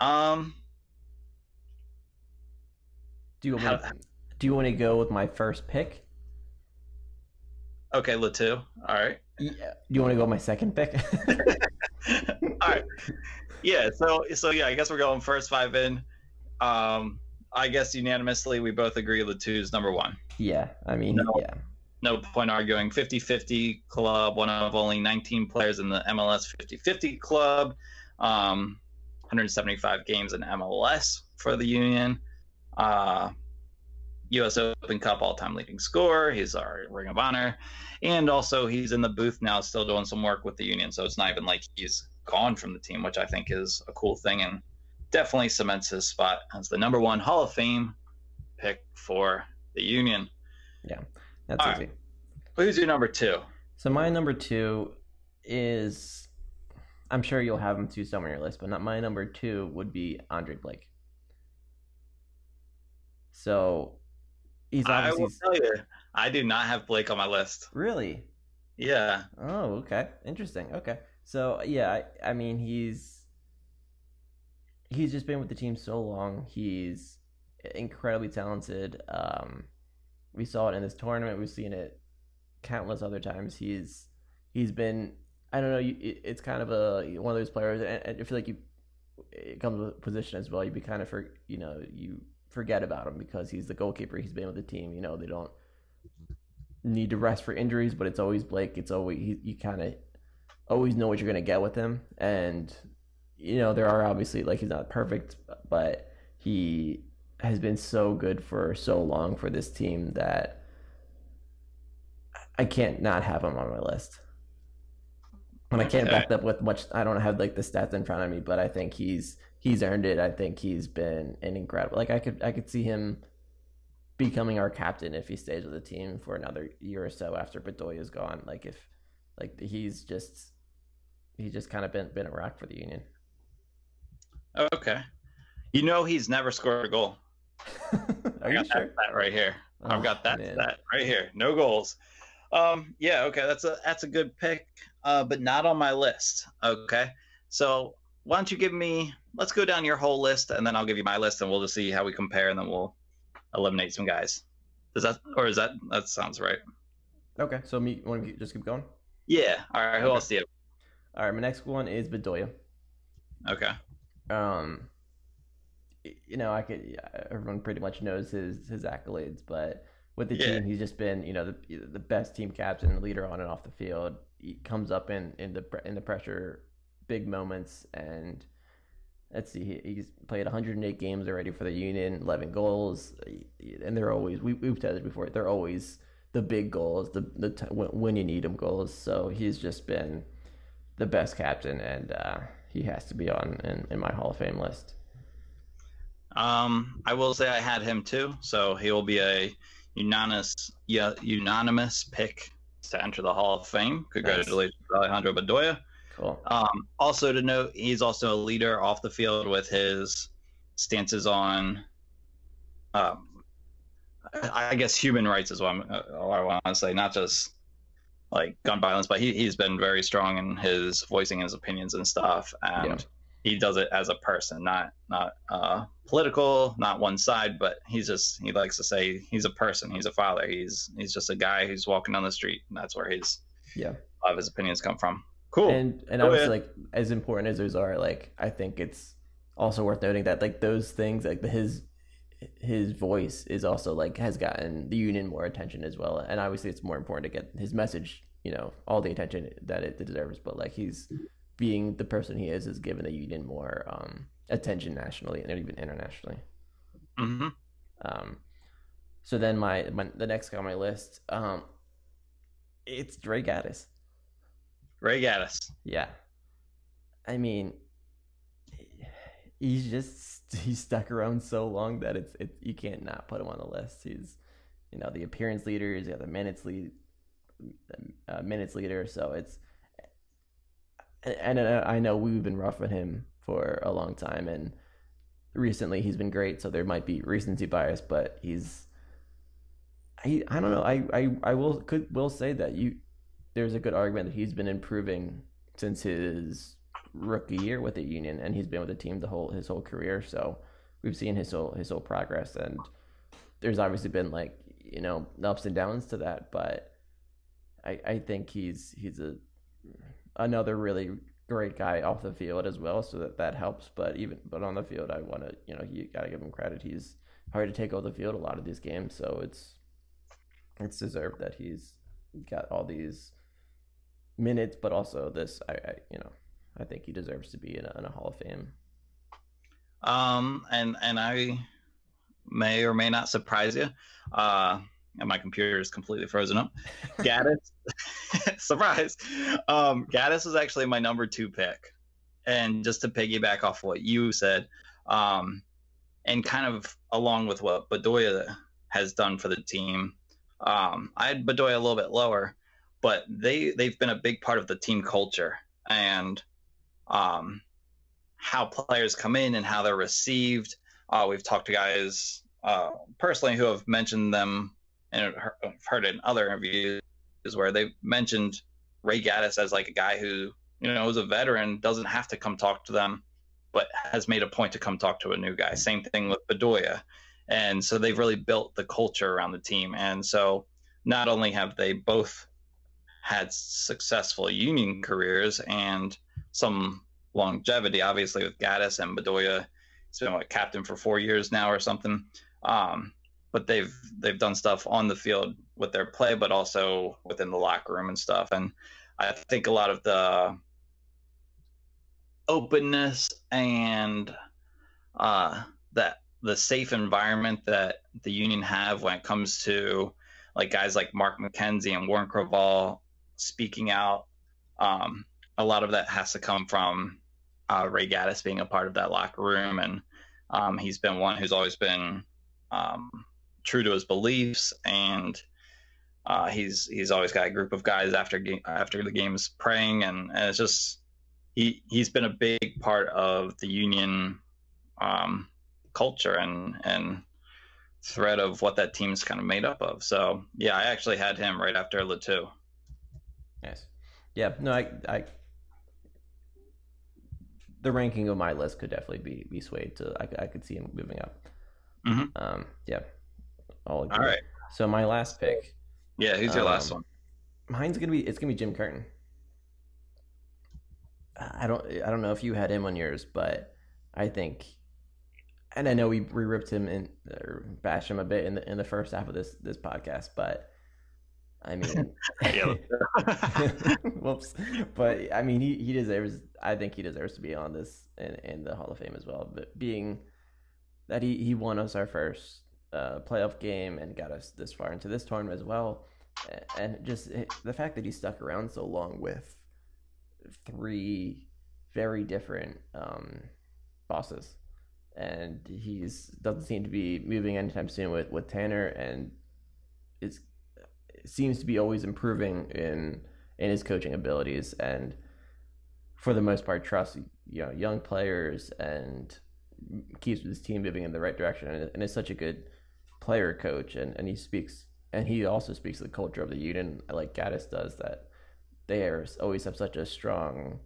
um, Do you want How- to, do you want to go with my first pick? okay, Le Toux, all right. Yeah. Do you want to go with my second pick? All right. Yeah. So so yeah, I guess we're going first five in. Um, I guess unanimously we both agree Le Toux's number one. yeah. I mean, No. yeah. No point arguing. 50-50 club, one of only 19 players in the MLS 50-50 club. Um, 175 games in MLS for the Union. Uh, U.S. Open Cup all-time leading scorer. He's our Ring of Honor, and also he's in the booth now, still doing some work with the Union. So it's not even like he's gone from the team, which I think is a cool thing and definitely cements his spot as the number one Hall of Fame pick for the Union. Yeah, that's All easy. right. Who's your number two? So my number two is, I'm sure you'll have him too somewhere on your list, but not my number two would be Andre Blake. So he's obviously. I will tell you, I do not have Blake on my list. really. Yeah, Oh, okay, interesting. Okay, so yeah, I, I mean he's he's just been with the team so long. He's incredibly talented. Um, we saw it in this tournament. We've seen it countless other times. He's he's been I don't know. You, it, it's kind of a one of those players, and, and I feel like you it comes with position as well. You'd be kind of for you know you forget about him because he's the goalkeeper. He's been with the team. You know they don't need to rest for injuries, but it's always Blake. It's always he, you kind of always know what you're gonna get with him, and you know there are obviously like he's not perfect, but he has been so good for so long for this team that I can't not have him on my list. And I can't back up with much. I don't have like the stats in front of me, but I think he's he's earned it. I think he's been an incredible. Like I could I could see him becoming our captain if he stays with the team for another year or so after Bedoya's gone. Like if like he's just he's just kind of been been a rock for the Union. okay. You know he's never scored a goal. Are I you got sure? that right here. I've Oh, got that stat right here. No goals. Um, yeah, okay, that's a that's a good pick, uh, but not on my list. Okay, so why don't you give me? Let's go down your whole list, and then I'll give you my list, and we'll just see how we compare, and then we'll eliminate some guys. Does that or is that that sounds right? Okay, so me want to just keep going. Yeah. All right. Who Okay. else do you? All right, my next one is Bedoya. Okay. um you know i could everyone pretty much knows his his accolades but with the Yeah. team he's just been you know the the best team captain leader on and off the field he comes up in in the in the pressure big moments and let's see he, he's played 108 games already for the union 11 goals and they're always we, we've said it before they're always the big goals the the t- when, you need them goals so he's just been the best captain and uh he has to be on in, in my Hall of Fame list. Um, I will say I had him too, so he will be a unanimous, yeah, unanimous pick to enter the Hall of Fame. Congratulations, Alejandro Bedoya. Cool. Um, also to note, he's also a leader off the field with his stances on, um, I guess human rights is what, I'm, uh, I want to say, not just like gun violence, but he, he's been very strong in his voicing his opinions and stuff. And he does it as a person, not not uh, political, not one side, but he's just he likes to say he's a person, he's a father, he's he's just a guy who's walking down the street, and that's where his Yeah. a lot of his opinions come from. Cool. And and Go obviously, ahead. like as important as those are, like I think it's also worth noting that like those things, like his his voice is also like has gotten the union more attention as well. And obviously, it's more important to get his message, you know, all the attention that it deserves. But like he's being the person he is has given the union more um, attention nationally and even internationally. hmm Um, so then my, my the next guy on my list, um, it's Dre Gaddis. Ray Gaddis. Yeah. I mean, he's just he's stuck around so long that it's it you can't not put him on the list. He's you know the appearance leader. He's got the minutes lead, uh, minutes leader. So it's and, and I know we've been rough roughing him for a long time, and recently he's been great. So there might be recency bias, but he's I I don't know. I I I will could will say that you there's a good argument that he's been improving since his rookie year with the Union, and he's been with the team the whole his whole career. So we've seen his whole his whole progress, and there's obviously been like you know ups and downs to that, but I I think he's he's a another really great guy off the field as well, so that that helps. But even but on the field, I want to you know you gotta give him credit. He's hard to take off the field a lot of these games, so it's it's deserved that he's got all these minutes, but also this. I, I you know, I think he deserves to be in a, in a Hall of Fame. Um, and and I may or may not surprise you. Uh, and my computer is completely frozen up. Gaddis, surprise. Um, Gaddis was actually my number two pick, and just to piggyback off what you said, um, and kind of along with what Bedoya has done for the team, um, I had Bedoya a little bit lower, but they they've been a big part of the team culture and um, how players come in and how they're received. Uh, we've talked to guys uh, personally who have mentioned them and I've heard it in other interviews where they've mentioned Ray Gaddis as like a guy who you know is a veteran, doesn't have to come talk to them, but has made a point to come talk to a new guy. Same thing with Bedoya, and so they've really built the culture around the team. And so not only have they both had successful union careers and some longevity, obviously with Gaddis and Bedoya, he's been what captain for four years now or something. Um, but they've they've done stuff on the field with their play, but also within the locker room and stuff. And I think a lot of the openness and uh, that the safe environment that the union have when it comes to like guys like Mark McKenzie and Warren Creavalle speaking out. Um, a lot of that has to come from uh, Ray Gaddis being a part of that locker room, and um, he's been one who's always been um, true to his beliefs, and uh, he's he's always got a group of guys after after the games praying, and, and it's just he he's been a big part of the union um, culture and and thread of what that team's kind of made up of. So yeah, I actually had him right after Le Toux. Yes. Yeah. No, I, I, the ranking of my list could definitely be be swayed to. I, I could see him moving up. Mhm. Um. Yeah. All, All right, So my last pick, yeah, who's your last Um, one? mine's gonna be it's gonna be Jim Curtin. I don't I don't know if you had him on yours, but I think, and I know we we ripped him in or bashed him a bit in the in the first half of this this podcast, but I mean, whoops. But I mean, he he deserves. I think he deserves to be on this in in the Hall of Fame as well. But being that he he won us our first uh, playoff game and got us this far into this tournament as well, and just it, the fact that he stuck around so long with three very different um, bosses, and he's doesn't seem to be moving anytime soon with with Tanner, and is seems to be always improving in in his coaching abilities and for the most part trusts you know young players and keeps his team moving in the right direction and, and is such a good player coach and, and he speaks and he also speaks the culture of the union like Gaddis does that they are, always have such a strong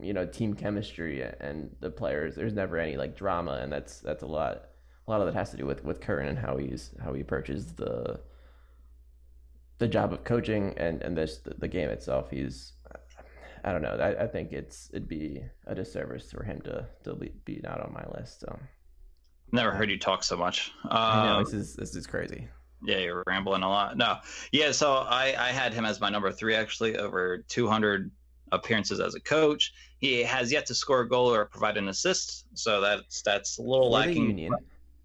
you know team chemistry and the players. There's never any like drama, and that's that's a lot. A lot of that has to do with with Curtin and how he's how he approaches the the job of coaching and and this the, the game itself. He's I don't know. I, I think it's it'd be a disservice for him to to be not on my list. So. Never heard you talk so much. I know Um, this is this is crazy. Yeah, you're rambling a lot. No, yeah. So I, I had him as my number three actually, over 200 appearances as a coach. He has yet to score a goal or provide an assist, so that's that's a little For the lacking Union.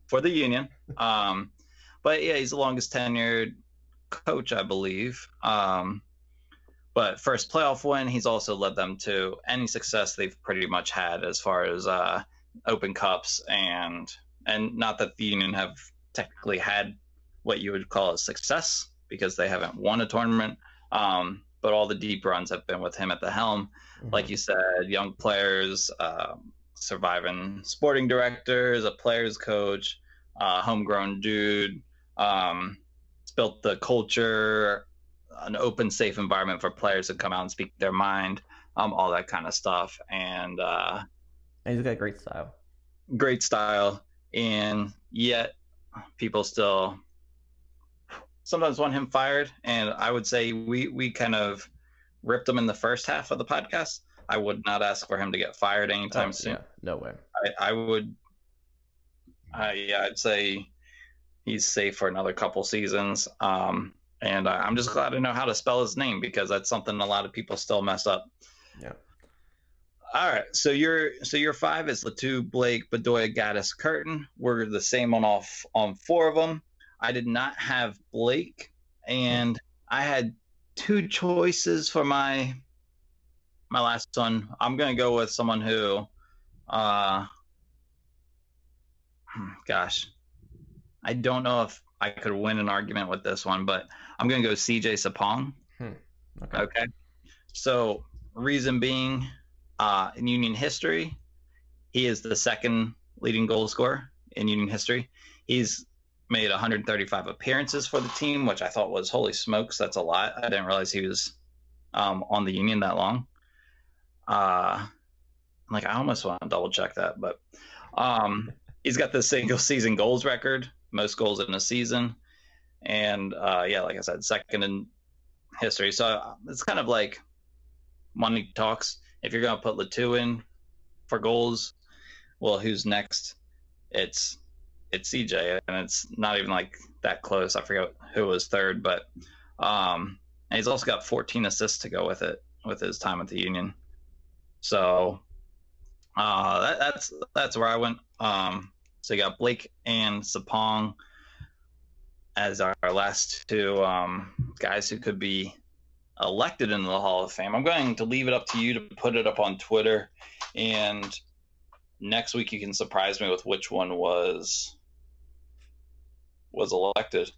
for the Union. Um, but yeah, he's the longest tenured coach, I believe. Um, but first playoff win, he's also led them to any success they've pretty much had as far as uh, Open Cups and and not that the Union have technically had what you would call a success because they haven't won a tournament. Um, but all the deep runs have been with him at the helm like you said, young players, um, surviving sporting directors, a players coach, uh, homegrown dude. Um, it's built the culture, an open, safe environment for players to come out and speak their mind, um, all that kind of stuff, and uh, and he's got great style. great style. And yet, people still sometimes want him fired. And I would say we we kind of ripped him in the first half of the podcast. I would not ask for him to get fired anytime Oh, soon. yeah, no way. I, I would. I yeah, I'd say he's safe for another couple seasons. Um, and I, I'm just glad to know how to spell his name because that's something a lot of people still mess up. Yeah. All right, so your so your five is Le Toux, Blake, Bedoya, Gaddis, Curtin. We're the same on all f- on four of them. I did not have Blake, and I had two choices for my my last one. I'm gonna go with someone who, uh, hmm, gosh, I don't know if I could win an argument with this one, but I'm gonna go CJ Sapong. Okay. Okay. So, reason being, uh, in Union history, he is the second leading goal scorer in Union history. He's made 135 appearances for the team, which I thought was holy smokes, that's a lot. I didn't realize he was um, on the Union that long. Uh, like I almost want to double check that, but um, he's got the single season goals record, most goals in a season, and uh, yeah, like I said, second in history. So it's kind of like money talks. If you're going to put Le Toux in for goals, well, who's next? It's it's CJ, and it's not even like that close. I forget who was third, but um, and he's also got 14 assists to go with it with his time at the Union. So uh, that, that's that's where I went. Um, so you got Blake and Sapong as our last two um, guys who could be elected into the Hall of Fame. I'm going to leave it up to you to put it up on Twitter, and next week you can surprise me with which one was was elected.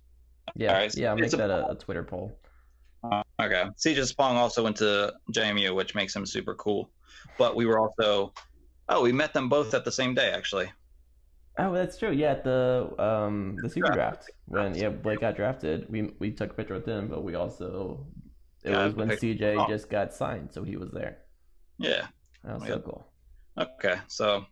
Yeah, right, yeah. I'll make that a, a Twitter poll. Okay. CJ Sapong also went to JMU, which makes him super cool. But we were also, oh, we met them both at the same day, actually. Oh, that's true. Yeah, at the um the super Draft. when yeah Blake got drafted, we we took a picture with him, but we also it Yeah, was when CJ just got signed, so he was there. Yeah. That was Oh, so cool. Okay. So,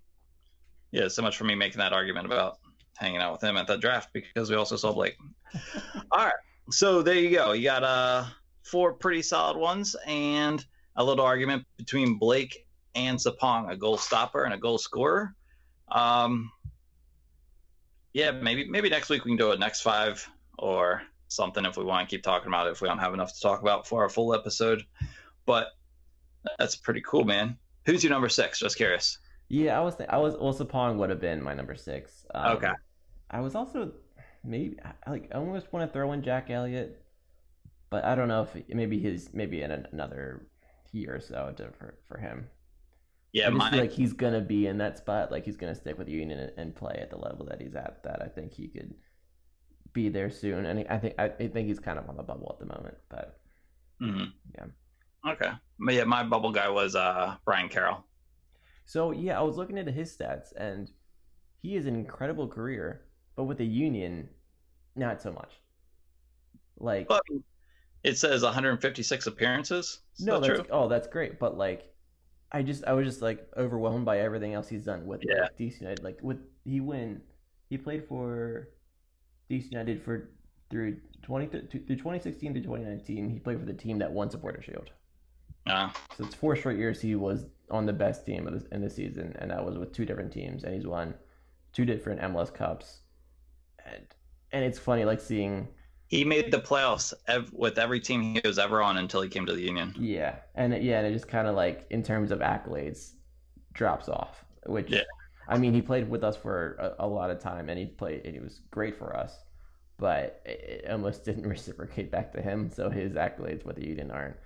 yeah, so much for me making that argument about hanging out with him at the draft because we also saw Blake. All right. So there you go. You got uh four pretty solid ones and a little argument between Blake and Sapong, a goal stopper and a goal scorer. Um, yeah, maybe maybe next week we can do a next five or something if we want to keep talking about it if we don't have enough to talk about for our full episode. But that's pretty cool, man. Who's your number six? Just curious. Yeah, I was th- I was also Pong would have been my number six. Um, Okay. I was also maybe I- like I almost want to throw in Jack Elliott, but I don't know if maybe his maybe in an- another year or so to, for for him. Yeah, I just mine, feel like he's gonna be in that spot. Like he's gonna stick with Union and, and play at the level that he's at. That I think he could be there soon. And I think I, think he's kind of on the bubble at the moment. But Mhm. Yeah. Okay. But yeah, my bubble guy was uh Brian Carroll. so yeah, I was looking into his stats, and he has an incredible career. But with the Union, not so much. Like But it says 156 appearances. Is no, that that's true? oh, that's great. But like I just I was just like overwhelmed by everything else he's done with Yeah. like, DC United. Like with he went he played for DC United for through twenty through twenty sixteen to twenty nineteen. He played for the team that won Supporter Shield. Uh, So it's four straight years he was on the best team of in the season, and that was with two different teams, and he's won two different MLS Cups, and and it's funny like seeing he made the playoffs ev- with every team he was ever on until he came to the Union. yeah, and it- yeah, and it just kind of like in terms of accolades drops off, which Yeah. I mean he played with us for a, a lot of time, and he played and he was great for us, but it, it almost didn't reciprocate back to him, so his accolades with the Union aren't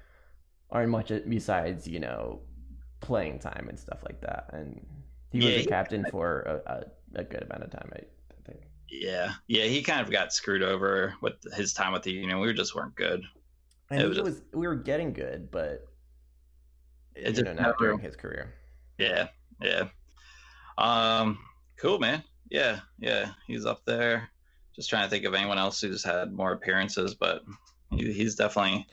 aren't much uh, besides you know playing time and stuff like that, and he was Yeah, a he- captain for a, a, a good amount of time. I. Yeah, yeah, he kind of got screwed over with his time with the Union. We just weren't good. And It was was, just- we were getting good, but It just know, not never- during his career. Yeah, yeah. Um, cool, man. Yeah, yeah. He's up there. Just trying to think of anyone else who's had more appearances, but he, he's definitely.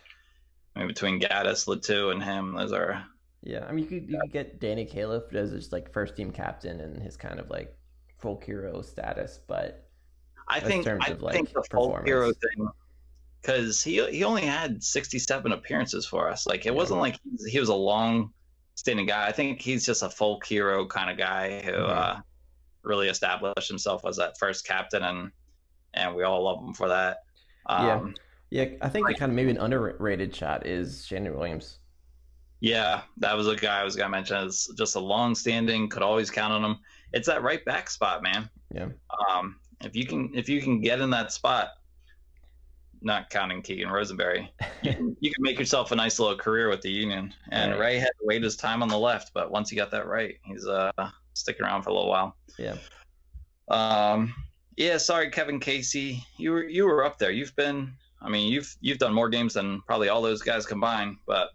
I mean, between Gaddis, Le Toux, and him, those are. Yeah, I mean, you could you could get Danny Califf as just like first team captain and his kind of like folk hero status, but I In think. I of, like, think the folk hero thing, because he he only had sixty-seven appearances for us. Like it Yeah. wasn't like he was, a long-standing guy. I think he's just a folk hero kind of guy who Mhm. uh, really established himself as that first captain, and and we all love him for that. Yeah. Um, yeah, I think Like- kind of maybe an underrated shot is Shannon Williams. Yeah, that was a guy I was gonna mention. Is just a long-standing, could always count on him. It's that right back spot, man. Yeah. Um, if you can, if you can get in that spot, not counting Keegan Rosenberry, you can, you can make yourself a nice little career with the Union. And Right. Ray had to wait his time on the left, but once he got that right, he's uh sticking around for a little while. Yeah. Um, yeah, sorry, Kevin Casey, you were you were up there. You've been, I mean, you've you've done more games than probably all those guys combined, but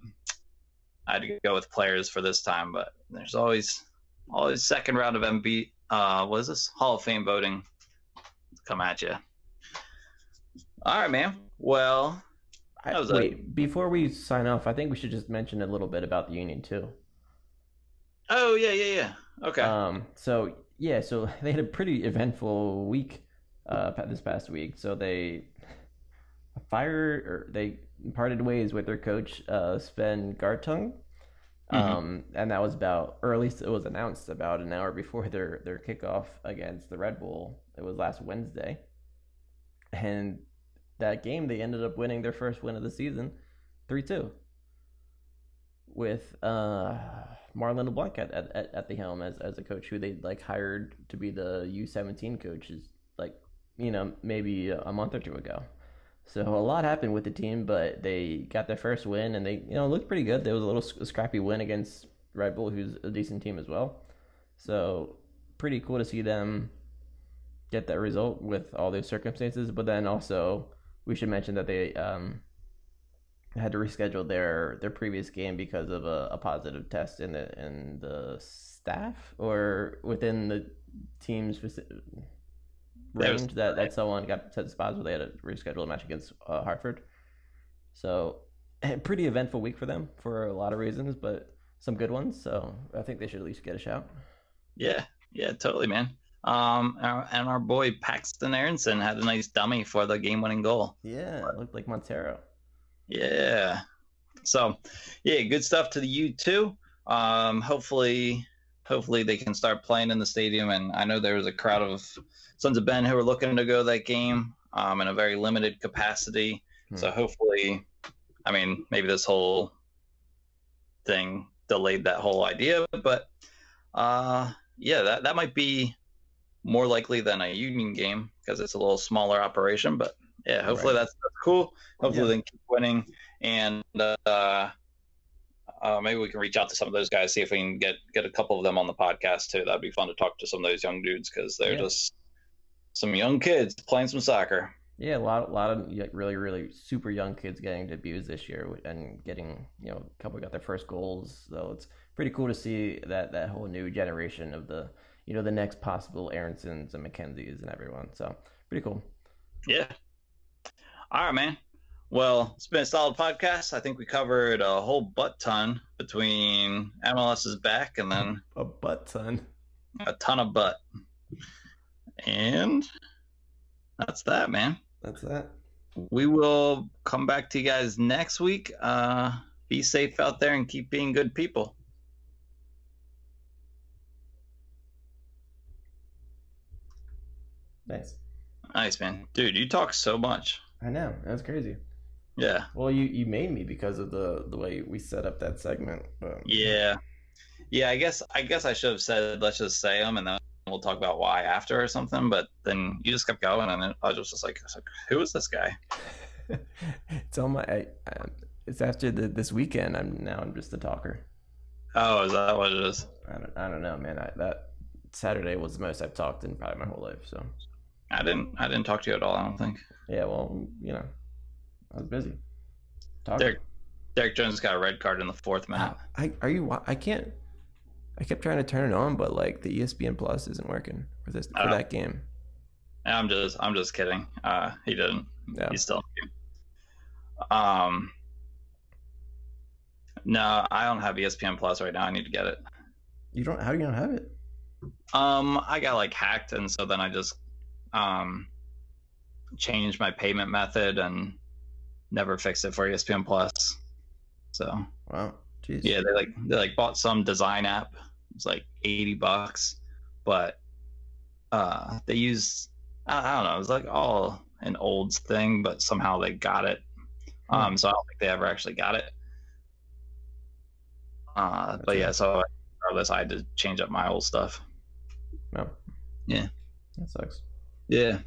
I had to go with players for this time. But there's always always second round of MB. Uh, what is this Hall of Fame voting? Come at you. All right, man. Well, I, That was a- wait, before we sign off, I think we should just mention a little bit about the Union too. oh yeah, yeah, yeah. Okay. Um, so yeah, so they had a pretty eventful week uh, this past week. So they fired or they parted ways with their coach uh, Sven Gartung, Mhm. um, and that was about, or at least it was announced about an hour before their their kickoff against the Red Bull. It was last Wednesday, and that game they ended up winning their first win of the season, three two with uh Marlon LeBlanc at, at, at- at the helm as, as a coach who they like hired to be the U seventeen coach is like you know maybe a month or two ago. So a lot happened with the team, but they got their first win and they you know looked pretty good. There was a little scrappy win against Red Bull, who's a decent team as well. So pretty cool to see them get that result with all those circumstances. But then also we should mention that they um, had to reschedule their their previous game because of a, a positive test in the in the staff or within the team's speci- There was- range that, that someone got set the spots where they had to reschedule a match against uh, Hartford. So pretty eventful week for them for a lot of reasons, but some good ones. So I think they should at least get a shout. Yeah, yeah, totally, man. Um, and our boy Paxten Aaronson had a nice dummy for the game-winning goal. Yeah, it looked like Monteiro. Yeah. So, yeah, good stuff to the U too. Um, hopefully, hopefully they can start playing in the stadium. And I know there was a crowd of Sons of Ben who were looking to go to that game um, in a very limited capacity. So hopefully, I mean, maybe this whole thing delayed that whole idea, but uh, yeah, that that might be more likely than a Union game because it's a little smaller operation. But yeah, hopefully Right. that's, that's cool. Hopefully Yeah. they keep winning, and uh, uh, maybe we can reach out to some of those guys, see if we can get get a couple of them on the podcast too. That'd be fun to talk to some of those young dudes because they're Yeah. just some young kids playing some soccer. Yeah, a lot, a lot of really, really super young kids getting debuts this year and getting, you know, a couple got their first goals. So it's pretty cool to see that that whole new generation of the, you know, the next possible Aaronsons and McKenzies and everyone. So pretty cool. Yeah. All right, man. Well, it's been a solid podcast. I think we covered a whole butt ton between MLS's back and then A butt ton. a ton of butt. And that's that, man. That's that. We will come back to you guys next week. Uh, be safe out there and keep being good people. Nice. Nice, man. Dude, you talk so much. I know. That's crazy. Yeah. Well, you, you made me because of the the way we set up that segment. But Yeah. Yeah, I guess I guess I should have said let's just say them and then we'll talk about why after or something, but then you just kept going and then I was just like, was like who is this guy? it's on my. I, I, it's after the, this weekend. I'm now. I'm just a talker. Oh, is that what it is? I don't. I don't know, man. I, that Saturday was the most I've talked in probably my whole life. So I didn't I didn't talk to you at all, I don't think. yeah. Well, you know, I was busy. Talking. Derek Derrick Jones got a red card in the fourth minute. I are you? I can't. I kept trying to turn it on, but like the ESPN Plus isn't working for this for Oh. that game. I'm just I'm just kidding. Uh he didn't. Yeah. He's still in the game. Um No, I don't have ESPN Plus right now. I need to get it. You don't. How do you not have it? Um, I got like hacked, and so then I just um changed my payment method and never fixed it for ESPN Plus. So Wow. Jeez. yeah, they like they like bought some design app. It's like eighty bucks, but uh they use I, I don't know. It was like all an old thing, but somehow they got it. Um, so I don't think they ever actually got it. Uh, but yeah, so regardless, I had to change up my old stuff. No. Yeah. That sucks. Yeah.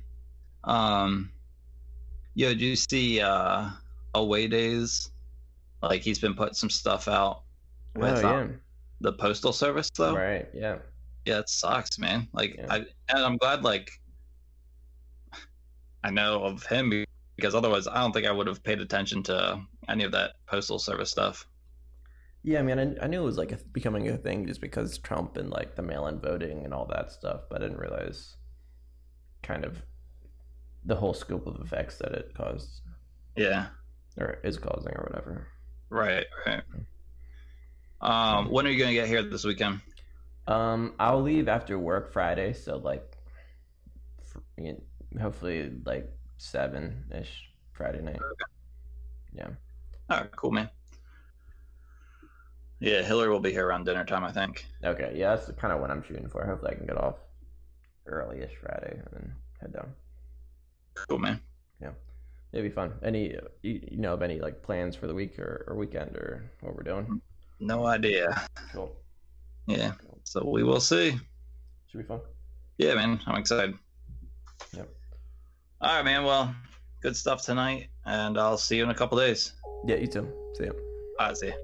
Um Yo, did you see uh Away Days? Like he's been putting some stuff out with oh um, the postal service though. Right. Yeah. Yeah, it sucks, man. Like Yeah. I and I'm glad like I know of him because otherwise I don't think I would have paid attention to any of that postal service stuff. Yeah, I mean, I, I knew it was like a, becoming a thing just because Trump and like the mail-in voting and all that stuff, but I didn't realize kind of the whole scope of effects that it caused Yeah. or is causing or whatever. Right, right. Um when are you gonna get here this weekend? Um, I'll leave after work Friday, so like, fr- you know, hopefully like seven ish Friday night. Yeah. All right, cool man. Yeah, Hillary will be here around dinner time, I think. Okay. Yeah, that's kind of what I'm shooting for. Hopefully, I can get off early-ish Friday and then head down. Cool man. Yeah, it'd be fun. Any you, you know of any like plans for the week or, or weekend or what we're doing? No idea. Cool. Yeah. So we will see. Should be fun. Yeah, man. I'm excited. Yep. All right, man. Well, good stuff tonight, and I'll see you in a couple days. Yeah, you too. See ya. Bye. See ya.